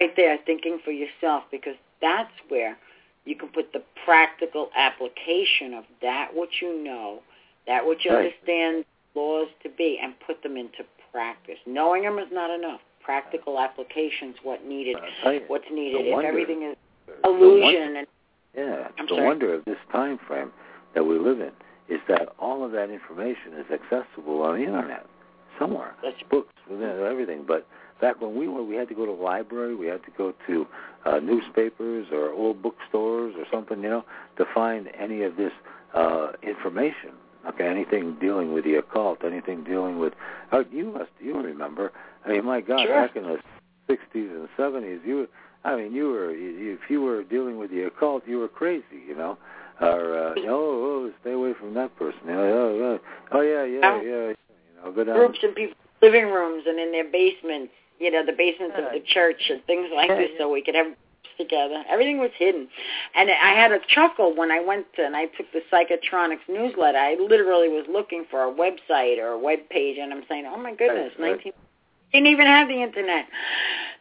[SPEAKER 2] right there, thinking for yourself, because that's where you can put the practical application of that what you know, that what you
[SPEAKER 1] right.
[SPEAKER 2] understand laws to be, and put them into practice. Knowing them is not enough. Practical applications, what needed, what's needed. If everything is illusion and
[SPEAKER 1] yeah,
[SPEAKER 2] I'm
[SPEAKER 1] the
[SPEAKER 2] sorry.
[SPEAKER 1] wonder of this time frame that we live in is that all of that information is accessible on the internet somewhere.
[SPEAKER 2] That's
[SPEAKER 1] books, everything. But back when we were, we had to go to the library, we had to go to uh, newspapers or old bookstores or something, you know, to find any of this uh, information. Okay, anything dealing with the occult, anything dealing with. Oh, you must, you remember? I mean, my God,
[SPEAKER 2] Sure.
[SPEAKER 1] back in the '60s and '70s, you. I mean, you were if you were dealing with the occult, you were crazy, you know. Or uh, oh, oh, stay away from that person. You oh, oh, oh yeah, yeah, yeah. You know, go down.
[SPEAKER 2] groups in people's living rooms and in their basements, you know, the basements of the church and things like
[SPEAKER 1] Yeah,
[SPEAKER 2] this,
[SPEAKER 1] yeah.
[SPEAKER 2] so we could have groups together. Everything was hidden, and I had a chuckle when I went to, and I took the Psychotronics newsletter. I literally was looking for a website or a web page, and I'm saying, oh my goodness,
[SPEAKER 1] Right, right.
[SPEAKER 2] 19 didn't even have the internet.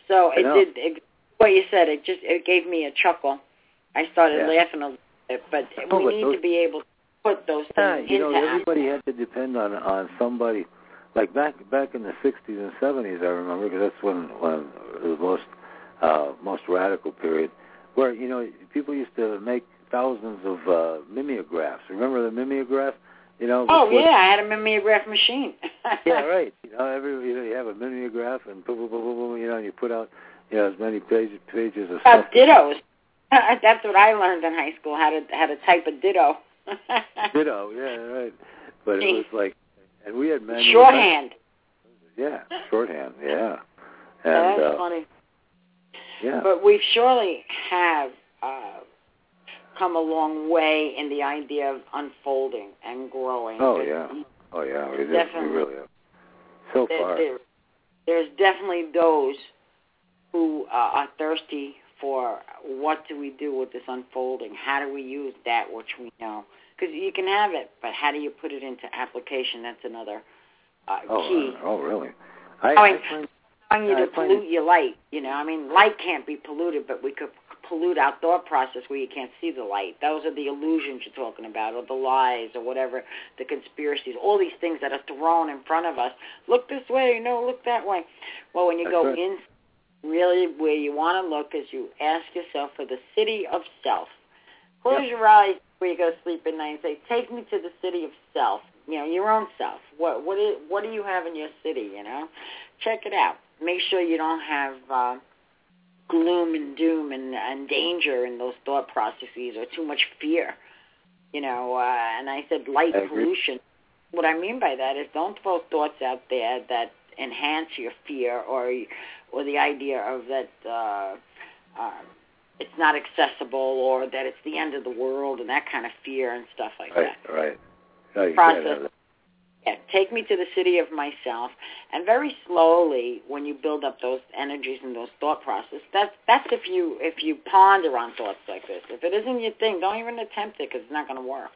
[SPEAKER 2] So it did. It, what you said, it just it gave me a chuckle. I started
[SPEAKER 1] Yeah.
[SPEAKER 2] laughing a little bit, but
[SPEAKER 1] Oh,
[SPEAKER 2] we
[SPEAKER 1] but
[SPEAKER 2] need
[SPEAKER 1] those-
[SPEAKER 2] to be able to put those
[SPEAKER 1] Yeah,
[SPEAKER 2] things
[SPEAKER 1] you know, everybody had to depend on on somebody. Like back back in the '60s and '70s, I remember because that's when when the most uh, most radical period, where you know people used to make thousands of uh, mimeographs. Remember the mimeograph? You know.
[SPEAKER 2] Oh yeah, I had a mimeograph machine.
[SPEAKER 1] yeah, right. You know, every you know you have a mimeograph and boom, boom, boom, boom, boom. You know, and you put out you know as many pages pages of
[SPEAKER 2] Uh,
[SPEAKER 1] stuff.
[SPEAKER 2] dittos. That's what I learned in high school how to how to type a ditto.
[SPEAKER 1] Ditto, yeah, right. But it was like, and we had manual
[SPEAKER 2] Shorthand.
[SPEAKER 1] Yeah, shorthand. Yeah,
[SPEAKER 2] Oh,
[SPEAKER 1] and
[SPEAKER 2] that's
[SPEAKER 1] uh,
[SPEAKER 2] funny.
[SPEAKER 1] Yeah,
[SPEAKER 2] But we surely have uh, come a long way in the idea of unfolding and growing.
[SPEAKER 1] Oh, yeah. oh yeah, we, did, we
[SPEAKER 2] definitely.
[SPEAKER 1] really have. So
[SPEAKER 2] there-
[SPEAKER 1] far,
[SPEAKER 2] there- there's definitely those who uh, are thirsty for what do we do with this unfolding? How do we use that which we know? Because you can have it, but how do you put it into application? That's another uh,
[SPEAKER 1] oh,
[SPEAKER 2] key.
[SPEAKER 1] uh, oh really? I,
[SPEAKER 2] I
[SPEAKER 1] I find,
[SPEAKER 2] allowing you to pollute your light. You know, I mean, light can't be polluted, but we could pollute our thought process where you can't see the light. Those are the illusions you're talking about, or the lies, or whatever, the conspiracies, all these things that are thrown in front of us. Look this way, no, look that way. Well, when you
[SPEAKER 1] That's
[SPEAKER 2] go
[SPEAKER 1] right.
[SPEAKER 2] in, really where you want to look is you ask yourself for the city of self. Close
[SPEAKER 1] Yep.
[SPEAKER 2] your eyes before you go to sleep at night and say, "Take me to the city of self." You know, your own self. What what is, what do you have in your city? You know, check it out. Make sure you don't have uh, gloom and doom and, and danger in those thought processes or too much fear. You know, uh, and I said light pollution. What I mean by that is don't throw thoughts out there that enhance your fear or or the idea of that uh, uh, it's not accessible or that it's the end of the world and that kind of fear and stuff like
[SPEAKER 1] right,
[SPEAKER 2] that.
[SPEAKER 1] Right, right. No,
[SPEAKER 2] Process. Yeah, take me to the city of myself, and very slowly, when you build up those energies and those thought processes that's that's if you if you ponder on thoughts like this. If it isn't your thing, don't even attempt it because it's not going to work.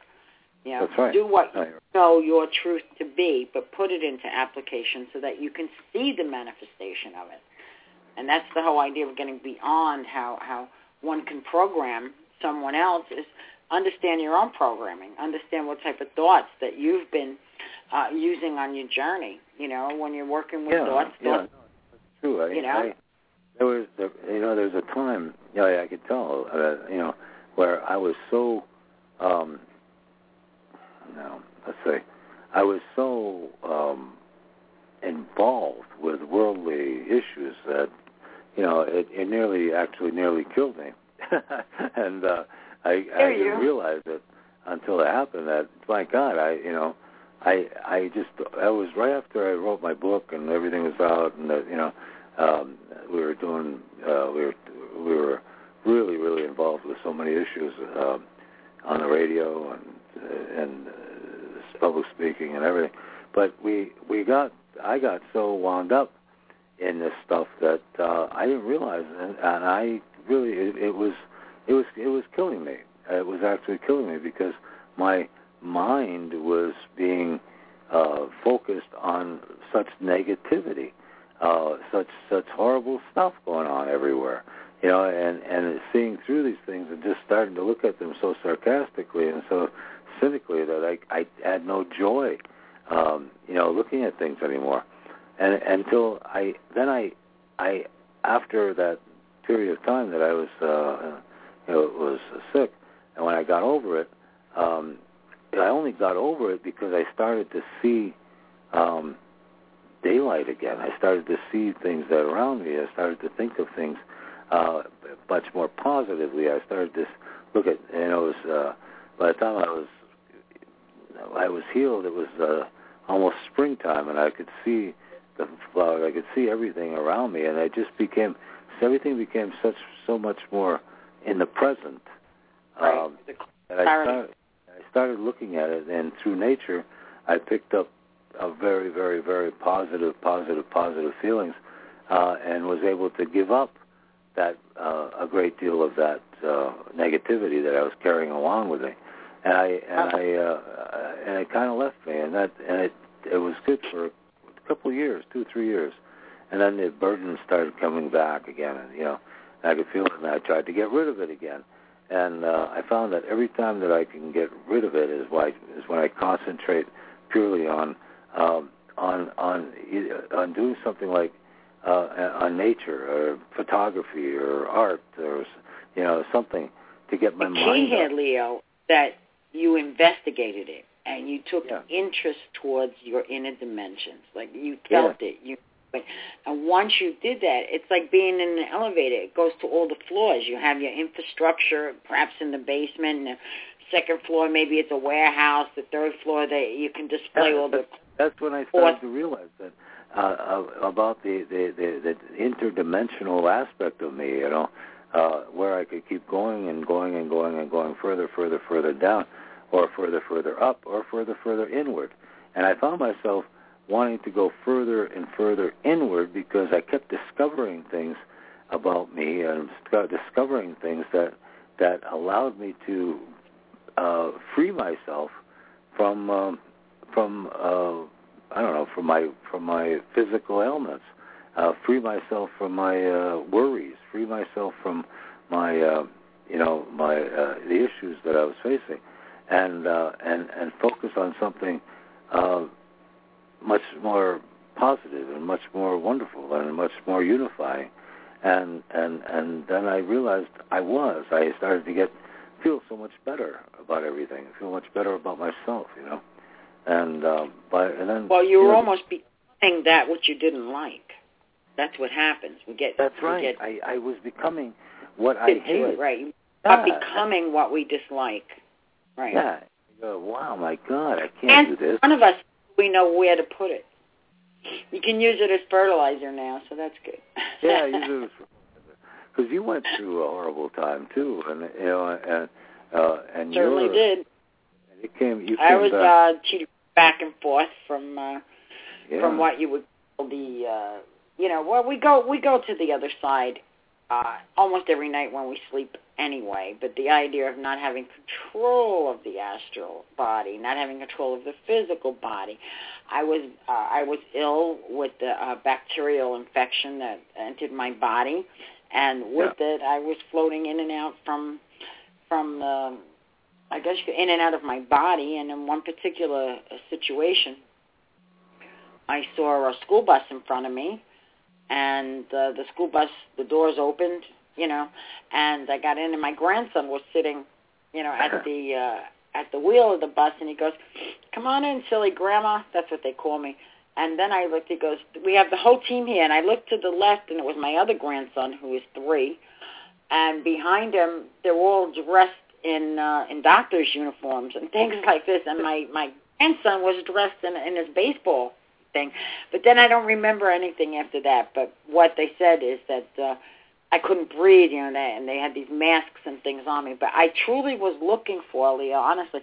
[SPEAKER 2] You know,
[SPEAKER 1] right.
[SPEAKER 2] do what you know your truth to be, but put it into application so that you can see the manifestation of it. And that's the whole idea of getting beyond how how one can program someone else is understand your own programming, understand what type of thoughts that you've been uh, using on your journey. You know, when you're working with
[SPEAKER 1] yeah,
[SPEAKER 2] thoughts,
[SPEAKER 1] yeah,
[SPEAKER 2] thoughts
[SPEAKER 1] that's true. I,
[SPEAKER 2] you know?
[SPEAKER 1] I, there was, there, you know, there was a time, you know, I could tell, uh, you know, where I was so, um, no, let's say, I was so um, involved with worldly issues that, you know, it, it nearly, actually, nearly killed me, and uh, I, I
[SPEAKER 2] There you
[SPEAKER 1] didn't
[SPEAKER 2] go.
[SPEAKER 1] realize it until it happened. That, my God, I, you know. I I just I was right after I wrote my book and everything was out and that you know um, we were doing uh, we were we were really really involved with so many issues um, on the radio and uh, and uh, public speaking and everything, but we we got I got so wound up in this stuff that uh, I didn't realize and, and I really it, it was it was it was killing me. It was actually killing me because my mind was being uh, focused on such negativity, uh, such such horrible stuff going on everywhere, you know, and and seeing through these things and just starting to look at them so sarcastically and so cynically that I I had no joy, um, you know, looking at things anymore, and until I then I I after that period of time that I was uh, you know was sick, and when I got over it. Um, I only got over it because I started to see um, daylight again. I started to see things that are around me. I started to think of things uh, much more positively. I started to look at, know, it was, uh, by the time I was I was healed, it was uh, almost springtime, and I could see the flowers. I could see everything around me, and I just became everything became such so much more in the present.
[SPEAKER 2] right?
[SPEAKER 1] Um, and I started, I started looking at it, and through nature, I picked up a very, very, very positive, positive, positive feelings, uh, and was able to give up that uh, a great deal of that uh, negativity that I was carrying along with me, and I and I uh, and it kind of left me, and that and it it was good for a couple of years, two three years, and then the burden started coming back again, and you know I could feel it, and I tried to get rid of it again, and uh, I found that every time that I can get rid of it is why is when I concentrate purely on um, on on on doing something like uh, on nature or photography or art or you know something to get my
[SPEAKER 2] the key
[SPEAKER 1] mind
[SPEAKER 2] here,
[SPEAKER 1] up.
[SPEAKER 2] Leo, that you investigated it and you took
[SPEAKER 1] Yeah.
[SPEAKER 2] interest towards your inner dimensions. Like you felt it. You and once you did that, it's like being in an elevator. It goes to all the floors. You have your infrastructure, perhaps in the basement, and the second floor maybe it's a warehouse. The third floor that you can display all the
[SPEAKER 1] That's when I started to realize that uh, about the, the the the interdimensional aspect of me. You know, uh, where I could keep going and going and going and going further, further, further down, or further, further up, or further, further inward. And I found myself wanting to go further and further inward because I kept discovering things about me and discovering things that that allowed me to uh, free myself from um, from uh, I don't know from my from my physical ailments, uh, free myself from my uh, worries, free myself from my uh, you know my uh, the issues that I was facing, and uh, and and focus on something uh, much more positive and much more wonderful and much more unifying. And and and then I realized I was. I started to get feel so much better about everything. Feel much better about myself, you know. And um, by and then
[SPEAKER 2] Well, you were
[SPEAKER 1] know,
[SPEAKER 2] almost becoming that which you didn't like. That's what happens. We get
[SPEAKER 1] That's
[SPEAKER 2] we
[SPEAKER 1] right.
[SPEAKER 2] Get
[SPEAKER 1] I I was becoming what I hated.
[SPEAKER 2] it, right?
[SPEAKER 1] Yeah.
[SPEAKER 2] becoming what we dislike. Right.
[SPEAKER 1] Yeah. You go, wow, my God, I can't
[SPEAKER 2] and
[SPEAKER 1] do this.
[SPEAKER 2] none of us we know where to put it. You can use it as fertilizer now, so that's good.
[SPEAKER 1] yeah, you do. Because you went through a horrible time too, and you know, and uh, and
[SPEAKER 2] certainly did.
[SPEAKER 1] And it came. You came
[SPEAKER 2] I was
[SPEAKER 1] back.
[SPEAKER 2] uh, cheated back and forth from uh,
[SPEAKER 1] yeah.
[SPEAKER 2] from what you would call the uh, you know well we go we go to the other side uh, almost every night when we sleep anyway. But the idea of not having control of the astral body, not having control of the physical body. I was uh, I was ill with the uh, bacterial infection that entered my body, and with
[SPEAKER 1] Yeah.
[SPEAKER 2] it, I was floating in and out from from um, I guess you could- in and out of my body. And in one particular uh, situation, I saw a school bus in front of me, and uh, the school bus, the doors opened, you know, and I got in, and my grandson was sitting, you know, at the uh, at the wheel of the bus, and he goes, "Come on in, silly grandma." That's what they call me. And then I looked. He goes, "We have the whole team here." And I looked to the left, and it was my other grandson, who is three, and behind him, they're all dressed in uh, in doctors' uniforms and things like this. And my my grandson was dressed in in his baseball thing. But then I don't remember anything after that. But what they said is that uh, I couldn't breathe, you know, they, and they had these masks and things on me. But I truly was looking for, Leo, honestly,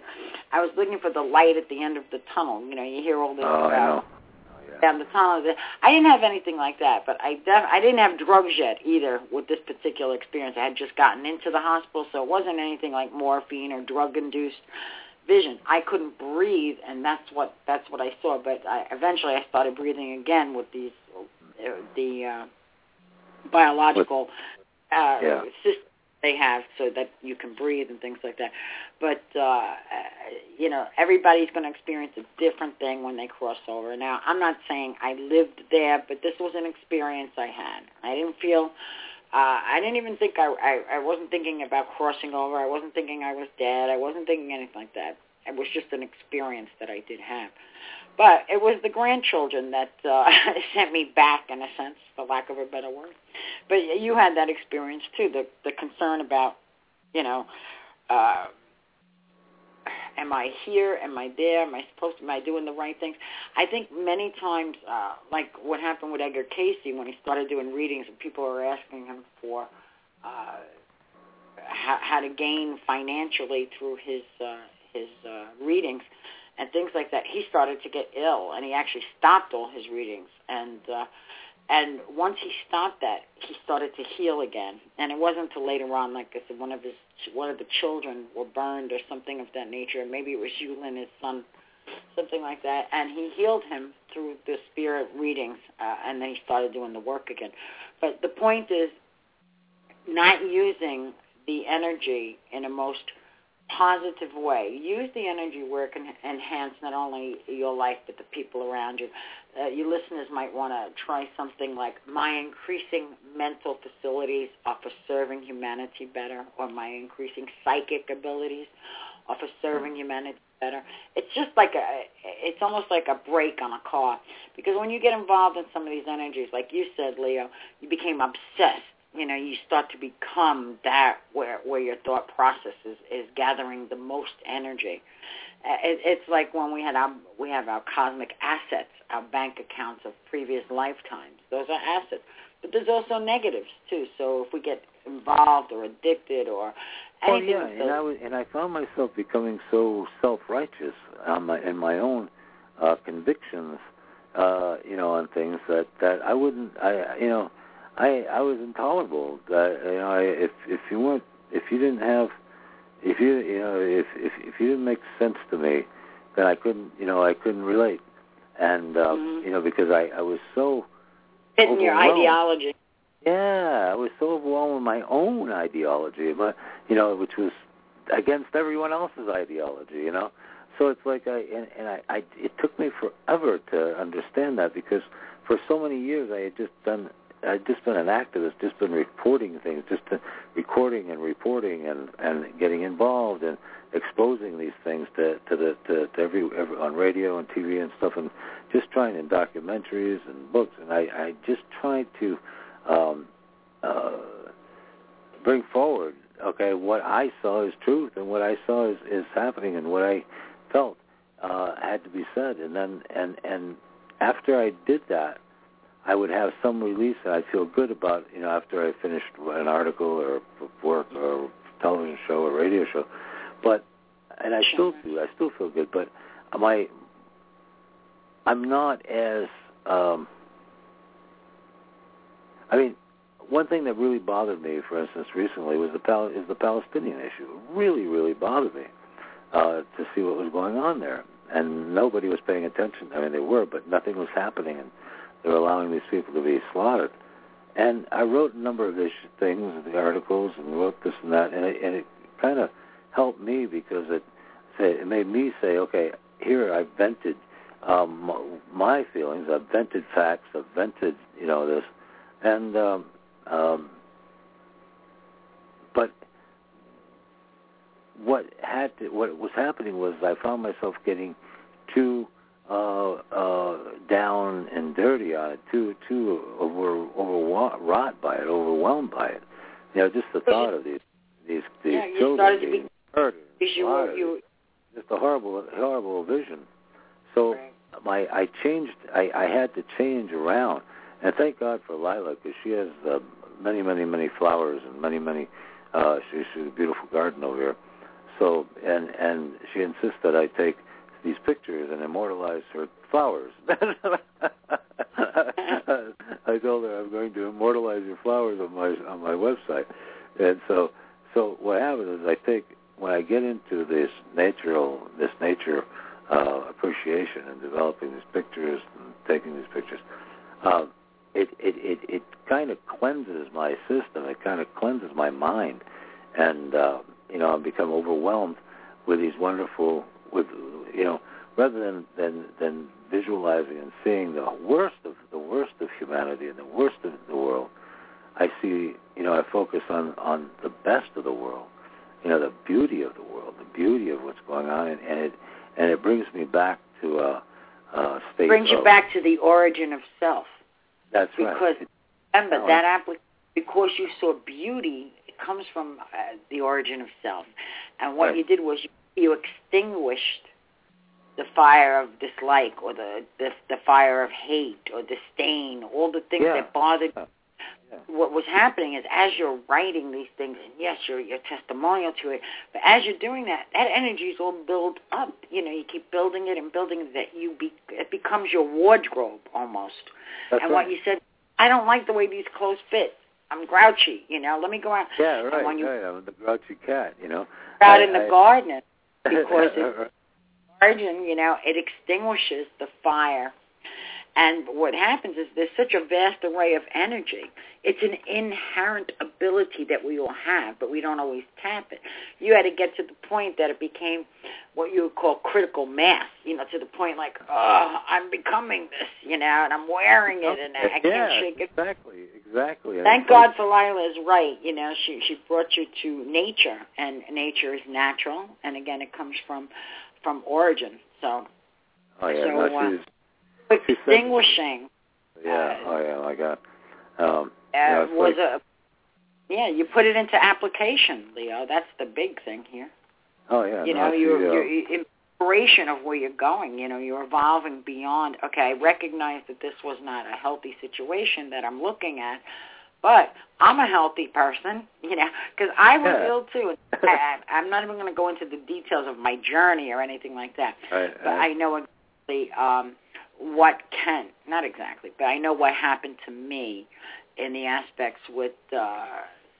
[SPEAKER 2] I was looking for the light at the end of the tunnel. You know, you hear all this
[SPEAKER 1] Oh, I
[SPEAKER 2] about
[SPEAKER 1] know. Oh, yeah.
[SPEAKER 2] down the tunnel. I didn't have anything like that, but I def- I didn't have drugs yet either with this particular experience. I had just gotten into the hospital, so it wasn't anything like morphine or drug-induced vision. I couldn't breathe, and that's what that's what I saw. But I, eventually, I started breathing again with these uh, the uh, biological uh,
[SPEAKER 1] Yeah.
[SPEAKER 2] systems they have so that you can breathe and things like that. But uh, uh, you know, everybody's going to experience a different thing when they cross over. Now, I'm not saying I lived there, but this was an experience I had. I didn't feel. Uh, I didn't even think I, I I wasn't thinking about crossing over. I wasn't thinking I was dead. I wasn't thinking anything like that. It was just an experience that I did have. But it was the grandchildren that uh, sent me back, in a sense, for lack of a better word. But you had that experience too. The the concern about, you know, uh, am I here? Am I there? Am I supposed to? Am I doing the right things? I think many times, uh, like what happened with Edgar Cayce when he started doing readings, and people were asking him for uh, how, how to gain financially through his uh, his uh, readings and things like that. He started to get ill, and he actually stopped all his readings. And uh, and once he stopped that, he started to heal again. And it wasn't until later on, like I said, one of his one of the children were burned or something of that nature. Maybe it was Hugh Lynn, his son, something like that. And he healed him through the spirit readings, uh, and then he started doing the work again. But the point is not using the energy in a most positive way. Use the energy it can enhance not only your life but the people around you. Uh, your listeners might want to try something like my increasing mental facilities are for serving humanity better, or my increasing psychic abilities are for serving humanity better. It's just like a, it's almost like a brake on a car because when you get involved in some of these energies, like you said, Leo, you became obsessed you know you start to become that where where your thought process is is gathering the most energy. Uh, it, it's like when we had our we have our cosmic assets our bank accounts of previous lifetimes. Those are assets. But there's also negatives too. So if we get involved or addicted or
[SPEAKER 1] Oh
[SPEAKER 2] anything
[SPEAKER 1] yeah,
[SPEAKER 2] with
[SPEAKER 1] and
[SPEAKER 2] those-
[SPEAKER 1] I was, and I found myself becoming so self-righteous on my in my own uh, convictions, uh, you know, on things that that I wouldn't, I you know, I I was intolerable. That you know, I, if if you weren't, if you didn't have, if you you know, if if if you didn't make sense to me, then I couldn't, you know, I couldn't relate, and um,
[SPEAKER 2] Mhm.
[SPEAKER 1] you know, because I I was so
[SPEAKER 2] fitting your ideology
[SPEAKER 1] yeah, I was so overwhelmed with my own ideology, but you know, which was against everyone else's ideology, you know. So it's like I and, and I, I it took me forever to understand that because for so many years I had just done I'd just been an activist, just been reporting things, just recording and reporting and and getting involved and exposing these things to to the to, to every, every on radio and TV and stuff and just trying in documentaries and books and I I just tried to um, uh, bring forward okay, what I saw is truth, and what I saw is is happening, and what I felt uh, had to be said. And then and and after I did that, I would have some release, and I'd feel good about you know after I finished an article or work or television show or radio show. But and I still do. I still feel good, but my I'm not as um I mean, one thing that really bothered me, for instance, recently was the Pal- is the Palestinian issue. It really, really bothered me uh, to see what was going on there, and nobody was paying attention. I mean, they were, but nothing was happening, and they were allowing these people to be slaughtered. And I wrote a number of these things, the articles, and wrote this and that, and it, and it kind of helped me because it it made me say, okay, here I've vented um, my feelings, I've vented facts, I've vented, you know, this, and um, um, but what had to, what was happening was I found myself getting too uh, uh, down and dirty on it, too too over overwrought by it, overwhelmed by it. You know, just the thought of these these these
[SPEAKER 2] yeah, you
[SPEAKER 1] children
[SPEAKER 2] started to
[SPEAKER 1] being
[SPEAKER 2] be,
[SPEAKER 1] murdered,
[SPEAKER 2] you you,
[SPEAKER 1] just a horrible horrible vision. So
[SPEAKER 2] right.
[SPEAKER 1] my I changed. I I had to change around, and thank God for Lila because she has uh, many many many flowers and many many. Uh, she, she's a beautiful garden over here. So and and she insists that I take these pictures and immortalize her flowers. I told her I'm going to immortalize your flowers on my on my website, and so so what happens is I take when I get into this natural this nature uh, appreciation and developing these pictures and taking these pictures, uh, it it it, it kind of cleanses my system. It kind of cleanses my mind, and uh, you know I become overwhelmed with these wonderful with you know rather than than than visualizing and seeing the worst of the worst of humanity and the worst of the world, I see you know I focus on on the best of the world, you know the beauty of the world, the beauty of what's going on, and, and it and it brings me back to a, a state.
[SPEAKER 2] brings you back to the origin of self.
[SPEAKER 1] That's
[SPEAKER 2] because
[SPEAKER 1] right.
[SPEAKER 2] remember
[SPEAKER 1] Oh,
[SPEAKER 2] that applic- because you saw beauty it comes from uh, the origin of self, and what
[SPEAKER 1] Right.
[SPEAKER 2] you did was you, you extinguished the fire of dislike or the, the the fire of hate or disdain, all the things
[SPEAKER 1] Yeah.
[SPEAKER 2] that bothered.
[SPEAKER 1] Yeah. Yeah.
[SPEAKER 2] What was happening is as you're writing these things, and yes, you're you're testimonial to it, but as you're doing that, that energy is all built up. You know, you keep building it and building it. That you be it becomes your wardrobe almost.
[SPEAKER 1] That's
[SPEAKER 2] and
[SPEAKER 1] right.
[SPEAKER 2] what you said, I don't like the way these clothes fit. I'm grouchy, you know. Let me go out.
[SPEAKER 1] yeah, right,
[SPEAKER 2] and when you
[SPEAKER 1] right. I'm the grouchy cat, you know.
[SPEAKER 2] out
[SPEAKER 1] I-
[SPEAKER 2] in the
[SPEAKER 1] I-
[SPEAKER 2] garden, because it's origin, you know, it extinguishes the fire. And what happens is there's such a vast array of energy. It's an inherent ability that we all have, but we don't always tap it. You had to get to the point that it became what you would call critical mass, you know, to the point like, oh, I'm becoming this, you know, and I'm wearing it and I can't
[SPEAKER 1] yeah,
[SPEAKER 2] shake it.
[SPEAKER 1] Exactly, exactly.
[SPEAKER 2] Thank
[SPEAKER 1] like-
[SPEAKER 2] God for Lila's right. You know, she she brought you to nature, and nature is natural, and again, it comes from from origin. So
[SPEAKER 1] Oh yeah,
[SPEAKER 2] so,
[SPEAKER 1] no,
[SPEAKER 2] uh,
[SPEAKER 1] she's She said-
[SPEAKER 2] extinguishing
[SPEAKER 1] yeah.
[SPEAKER 2] uh,
[SPEAKER 1] oh yeah, my God. Um,
[SPEAKER 2] uh,
[SPEAKER 1] you
[SPEAKER 2] was
[SPEAKER 1] like,
[SPEAKER 2] a yeah. You put it into application, Leo. That's the big thing here.
[SPEAKER 1] oh yeah,
[SPEAKER 2] you
[SPEAKER 1] no,
[SPEAKER 2] know,
[SPEAKER 1] she,
[SPEAKER 2] your
[SPEAKER 1] uh,
[SPEAKER 2] your inspiration of where you're going. You know, you're evolving beyond. Okay, I recognize that this was not a healthy situation that I'm looking at, but I'm a healthy person. You know, because I was ill too. I, I, I'm not even going to go into the details of my journey or anything like that.
[SPEAKER 1] right,
[SPEAKER 2] But
[SPEAKER 1] right.
[SPEAKER 2] I know exactly um, what can not exactly, but I know what happened to me in the aspects with. uh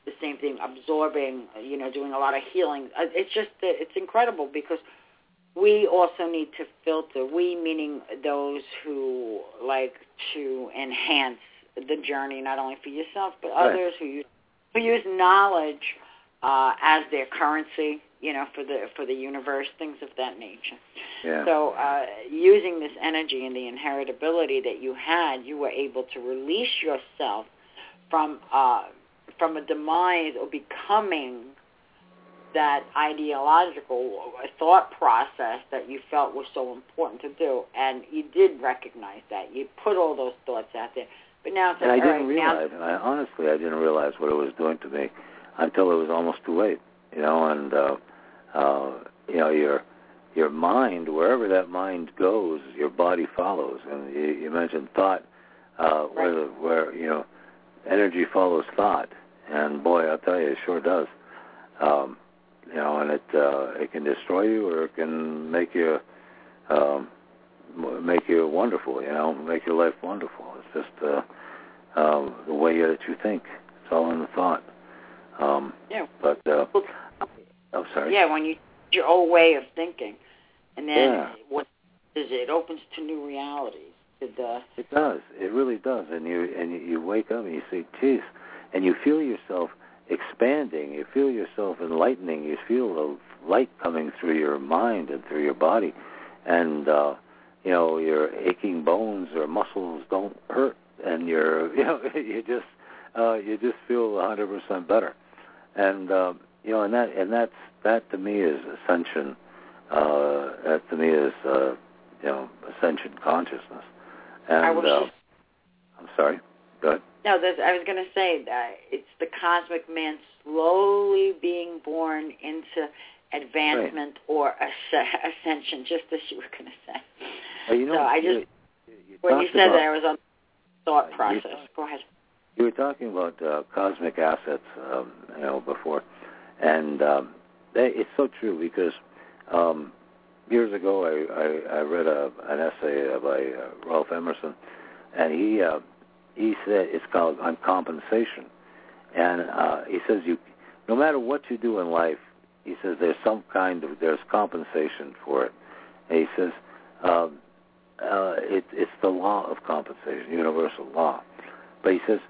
[SPEAKER 2] the same thing, absorbing, you know, doing a lot of healing. Uh, It's just, it's incredible because we also need to filter. We meaning those who like to enhance the journey, not only for yourself but
[SPEAKER 1] Right.
[SPEAKER 2] others who use, who use knowledge uh, as their currency, you know, for the for the universe, things of that nature.
[SPEAKER 1] yeah.
[SPEAKER 2] So uh, using this energy and the inheritability that you had, you were able to release yourself from uh, from a demise or becoming that ideological thought process that you felt was so important to do, and you did recognize that. You put all those thoughts out there, but now it's
[SPEAKER 1] and I
[SPEAKER 2] like, all
[SPEAKER 1] didn't
[SPEAKER 2] right, now
[SPEAKER 1] realize, and I honestly, I didn't realize what it was doing to me until it was almost too late. You know, and uh, uh, you know your your mind, wherever that mind goes, your body follows. And you, you mentioned thought, uh,
[SPEAKER 2] Right.
[SPEAKER 1] where, where you know energy follows thought, and boy, I'll tell you, it sure does. Um, you know, and it uh, it can destroy you or it can make you um, make you wonderful. You know, make your life wonderful. It's just uh, um, the way that you think. It's all in the thought. Um,
[SPEAKER 2] Yeah.
[SPEAKER 1] But uh,
[SPEAKER 2] Well,
[SPEAKER 1] I'm sorry.
[SPEAKER 2] Yeah, when you your old way of thinking, and then
[SPEAKER 1] Yeah.
[SPEAKER 2] what is it? It opens to new realities. It, uh,
[SPEAKER 1] It does. It really does. And you and you, you wake up and you say, "Geez," and you feel yourself expanding. You feel yourself enlightening. You feel the light coming through your mind and through your body, and uh, you know your aching bones or muscles don't hurt, and you're you know you just uh, you just feel a hundred percent better. And uh, you know, and that and that's that to me is ascension. Uh, that to me is uh, you know ascension consciousness. And
[SPEAKER 2] I was
[SPEAKER 1] uh,
[SPEAKER 2] just
[SPEAKER 1] I'm sorry. Go ahead.
[SPEAKER 2] No, that's, I was going to say that it's the cosmic man slowly being born into advancement or asc- ascension, just as you were going to say.
[SPEAKER 1] Well, you know,
[SPEAKER 2] so I
[SPEAKER 1] you-
[SPEAKER 2] just,
[SPEAKER 1] you
[SPEAKER 2] when you said
[SPEAKER 1] about-
[SPEAKER 2] that, I was on thought
[SPEAKER 1] You
[SPEAKER 2] process.
[SPEAKER 1] talked-
[SPEAKER 2] Go ahead.
[SPEAKER 1] You were talking about uh, cosmic assets, um, you know, before, and um, they, it's so true because um, years ago I, I, I read a, an essay by uh, Ralph Emerson, and he uh, he said it's called on compensation, and uh, he says you, no matter what you do in life, he says there's some kind of there's compensation for it, and he says um, uh, it, it's the law of compensation, universal law. But he says,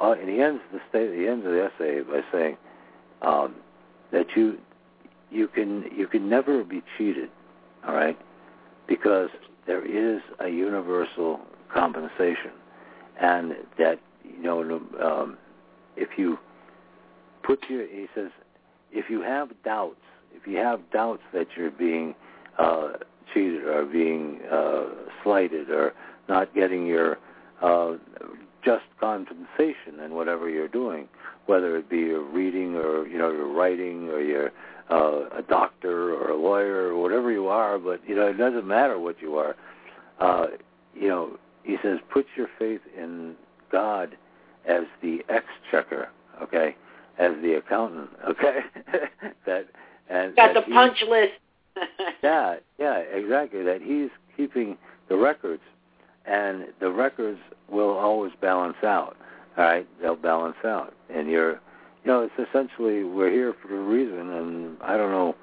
[SPEAKER 1] uh, and he ends the state, he ends the essay by saying um, that you you can you can never be cheated, all right, because there is a universal compensation, and that you know um, if you put your he says if you have doubts if you have doubts that you're being uh, cheated or being uh, slighted or not getting your uh, just compensation in whatever you're doing, whether it be your reading or you know your writing or you're uh, a doctor or a lawyer or whatever you are, but you know it doesn't matter what you are. Uh, you know, he says put your faith in God as the exchequer, okay, as the accountant, okay, that and
[SPEAKER 2] Got the
[SPEAKER 1] he-
[SPEAKER 2] punch list.
[SPEAKER 1] yeah, yeah, exactly. That he's keeping the records, and the records will always balance out. All right, they'll balance out, and you're, you know, it's essentially we're here for a reason, and I don't know,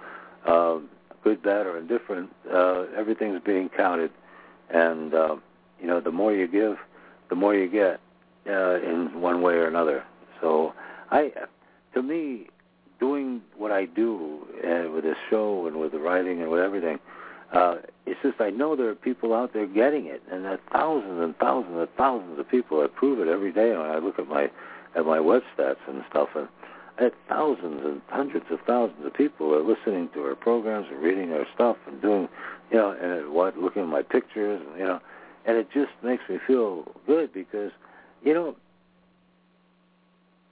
[SPEAKER 1] uh, good, bad, or indifferent. Uh, everything's being counted, and uh, you know, the more you give, the more you get, uh, in one way or another. So, I, to me, doing what I do uh, with this show and with the writing and with everything, uh, it's just I know there are people out there getting it, and there are thousands and thousands and thousands of people that prove it every day. When I look at my at my web stats and stuff, and I had thousands and hundreds of thousands of people are listening to our programs and reading our stuff and doing, you know, and what looking at my pictures, and you know, and it just makes me feel good because, you know,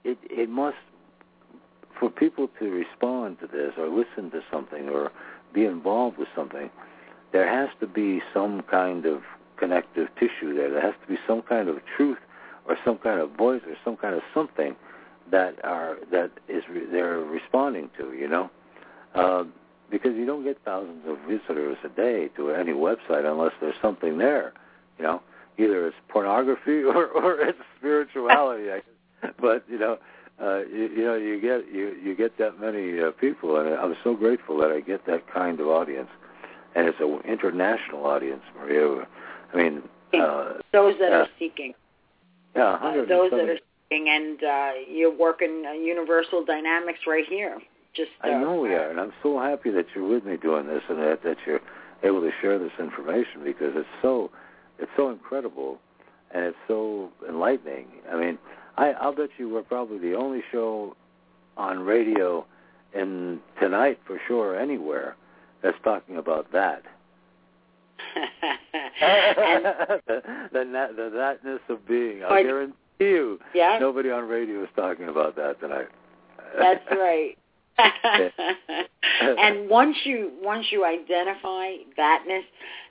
[SPEAKER 1] it it must for people to respond to this or listen to something or be involved with something, there has to be some kind of connective tissue there. There has to be some kind of truth or some kind of voice or some kind of something that are that is re- they're responding to. You know, uh, because you don't get thousands of visitors a day to any website unless there's something there. You know, either it's pornography or or it's spirituality. I guess. But you know, uh, you, you know, you get you you get that many uh, people, and I'm so grateful that I get that kind of audience, and it's an international audience, Maria. I mean, uh,
[SPEAKER 2] those that
[SPEAKER 1] yeah.
[SPEAKER 2] are seeking.
[SPEAKER 1] yeah,
[SPEAKER 2] Uh, those that are seeking, and uh, you're working uh, universal dynamics right here. Just uh,
[SPEAKER 1] I know we are, and I'm so happy that you're with me doing this, and that that you're able to share this information because it's so it's so incredible, and it's so enlightening. I mean, I, I'll bet you we're probably the only show on radio, in tonight for sure anywhere that's talking about that. the, the, the thatness of being. I guarantee you,
[SPEAKER 2] yeah,
[SPEAKER 1] nobody on radio is talking about that tonight.
[SPEAKER 2] That's right. and once you once you identify thatness,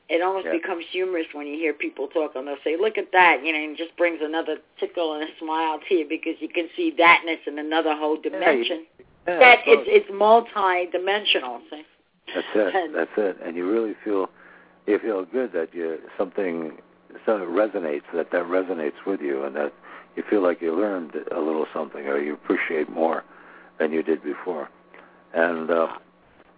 [SPEAKER 2] it almost
[SPEAKER 1] Yeah.
[SPEAKER 2] becomes humorous when you hear people talk and they'll say, "Look at that," you know, and it just brings another tickle and a smile to you because you can see thatness in another whole dimension.
[SPEAKER 1] Yeah,
[SPEAKER 2] that it's it's multi-dimensional. See?
[SPEAKER 1] That's it. That's it. And you really feel you feel good that you something something resonates that that resonates with you, and that you feel like you learned a little something, or you appreciate more than you did before. And uh,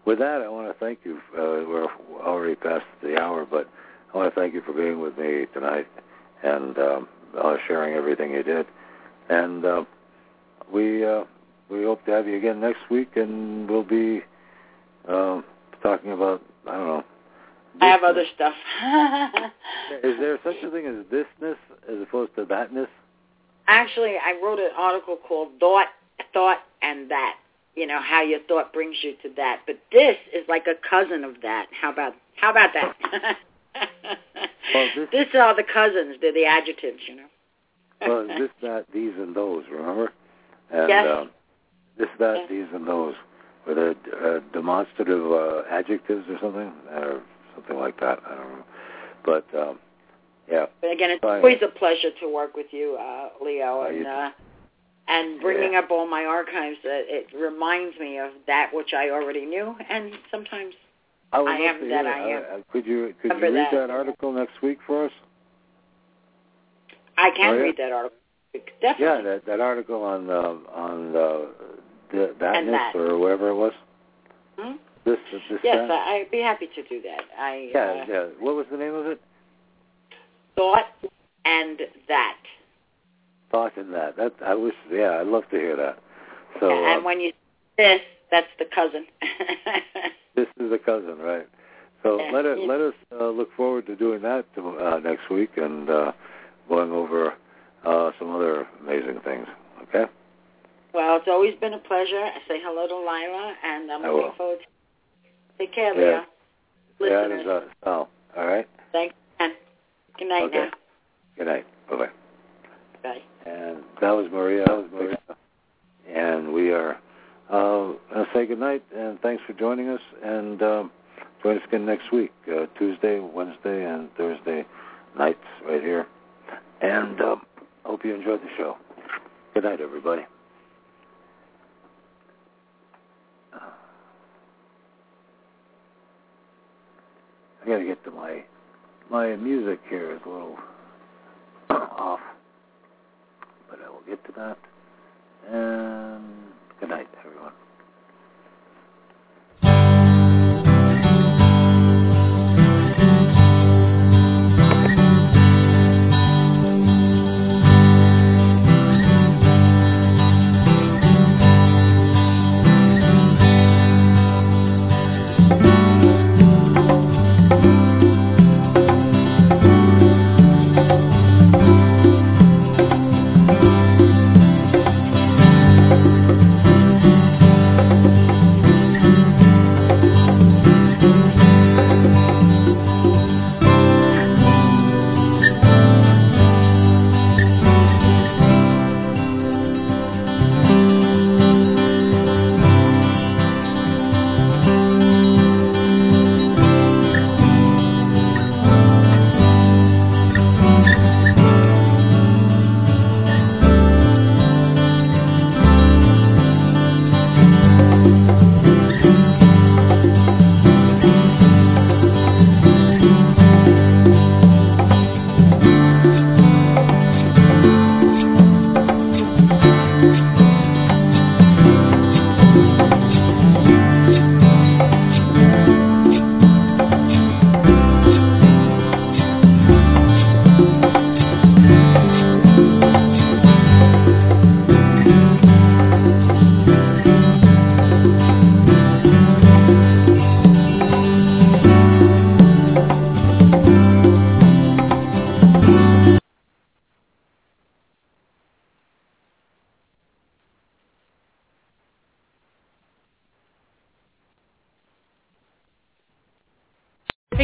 [SPEAKER 1] with that, I want to thank you. Uh, we're already past the hour, but I want to thank you for being with me tonight and um, uh, sharing everything you did. And uh, we uh, we hope to have you again next week, and we'll be um, talking about I don't know.
[SPEAKER 2] I have other stuff.
[SPEAKER 1] Is there such a thing as thisness as opposed to thatness?
[SPEAKER 2] Actually, I wrote an article called "Thought, Thought, and That." You know how your thought brings you to that, but this is like a cousin of that. How about how about that?
[SPEAKER 1] Well, this-
[SPEAKER 2] These are the cousins. They're the adjectives. You know.
[SPEAKER 1] Well, this, that, these, and those. Remember? And,
[SPEAKER 2] Yes.
[SPEAKER 1] Um, this, that,
[SPEAKER 2] Yes.
[SPEAKER 1] these, and those. With a, uh demonstrative uh, adjectives or something, or something like that. I don't know. But um, yeah,
[SPEAKER 2] But again, it's always a pleasure to work with you, uh, Leo, and
[SPEAKER 1] you-
[SPEAKER 2] uh, and bringing up all my archives. Uh, it reminds me of that which I already knew, and sometimes
[SPEAKER 1] I,
[SPEAKER 2] I am that I am.
[SPEAKER 1] Uh, could you could you read
[SPEAKER 2] that.
[SPEAKER 1] that article next week for us?
[SPEAKER 2] I can
[SPEAKER 1] Oh, yeah?
[SPEAKER 2] read that article. Definitely.
[SPEAKER 1] Yeah, that that article on uh, on uh, the,
[SPEAKER 2] that.
[SPEAKER 1] or whatever it was.
[SPEAKER 2] Hmm?
[SPEAKER 1] This this
[SPEAKER 2] Yes,
[SPEAKER 1] that?
[SPEAKER 2] I'd be happy to do that. I
[SPEAKER 1] yeah,
[SPEAKER 2] uh,
[SPEAKER 1] yeah. What was the name of it?
[SPEAKER 2] thought and that.
[SPEAKER 1] Thought in that. That I wish. Yeah, I'd love to hear that. So
[SPEAKER 2] and
[SPEAKER 1] uh,
[SPEAKER 2] when you this, that's the cousin.
[SPEAKER 1] this is the cousin, right? So
[SPEAKER 2] Yeah.
[SPEAKER 1] let us let us uh, look forward to doing that to, uh, next week and uh, going over uh, some other amazing things. Okay.
[SPEAKER 2] well, it's always been a pleasure. I say hello to Lila, and I'm
[SPEAKER 1] I
[SPEAKER 2] looking
[SPEAKER 1] will.
[SPEAKER 2] forward. to Take care,
[SPEAKER 1] Yeah.
[SPEAKER 2] Leo.
[SPEAKER 1] Yeah, it is. Uh, Sal. All right.
[SPEAKER 2] thanks. Good night
[SPEAKER 1] Okay.
[SPEAKER 2] now.
[SPEAKER 1] Good night. Bye bye.
[SPEAKER 2] Bye.
[SPEAKER 1] And that was Maria. That was Maria. And we are uh, going to say good night and thanks for joining us. And um, join us again next week, uh, Tuesday, Wednesday, and Thursday nights right here. And um, hope you enjoyed the show. Good night, everybody. I got to get to my my music here is a little off, but I will get to that. And good night, everyone.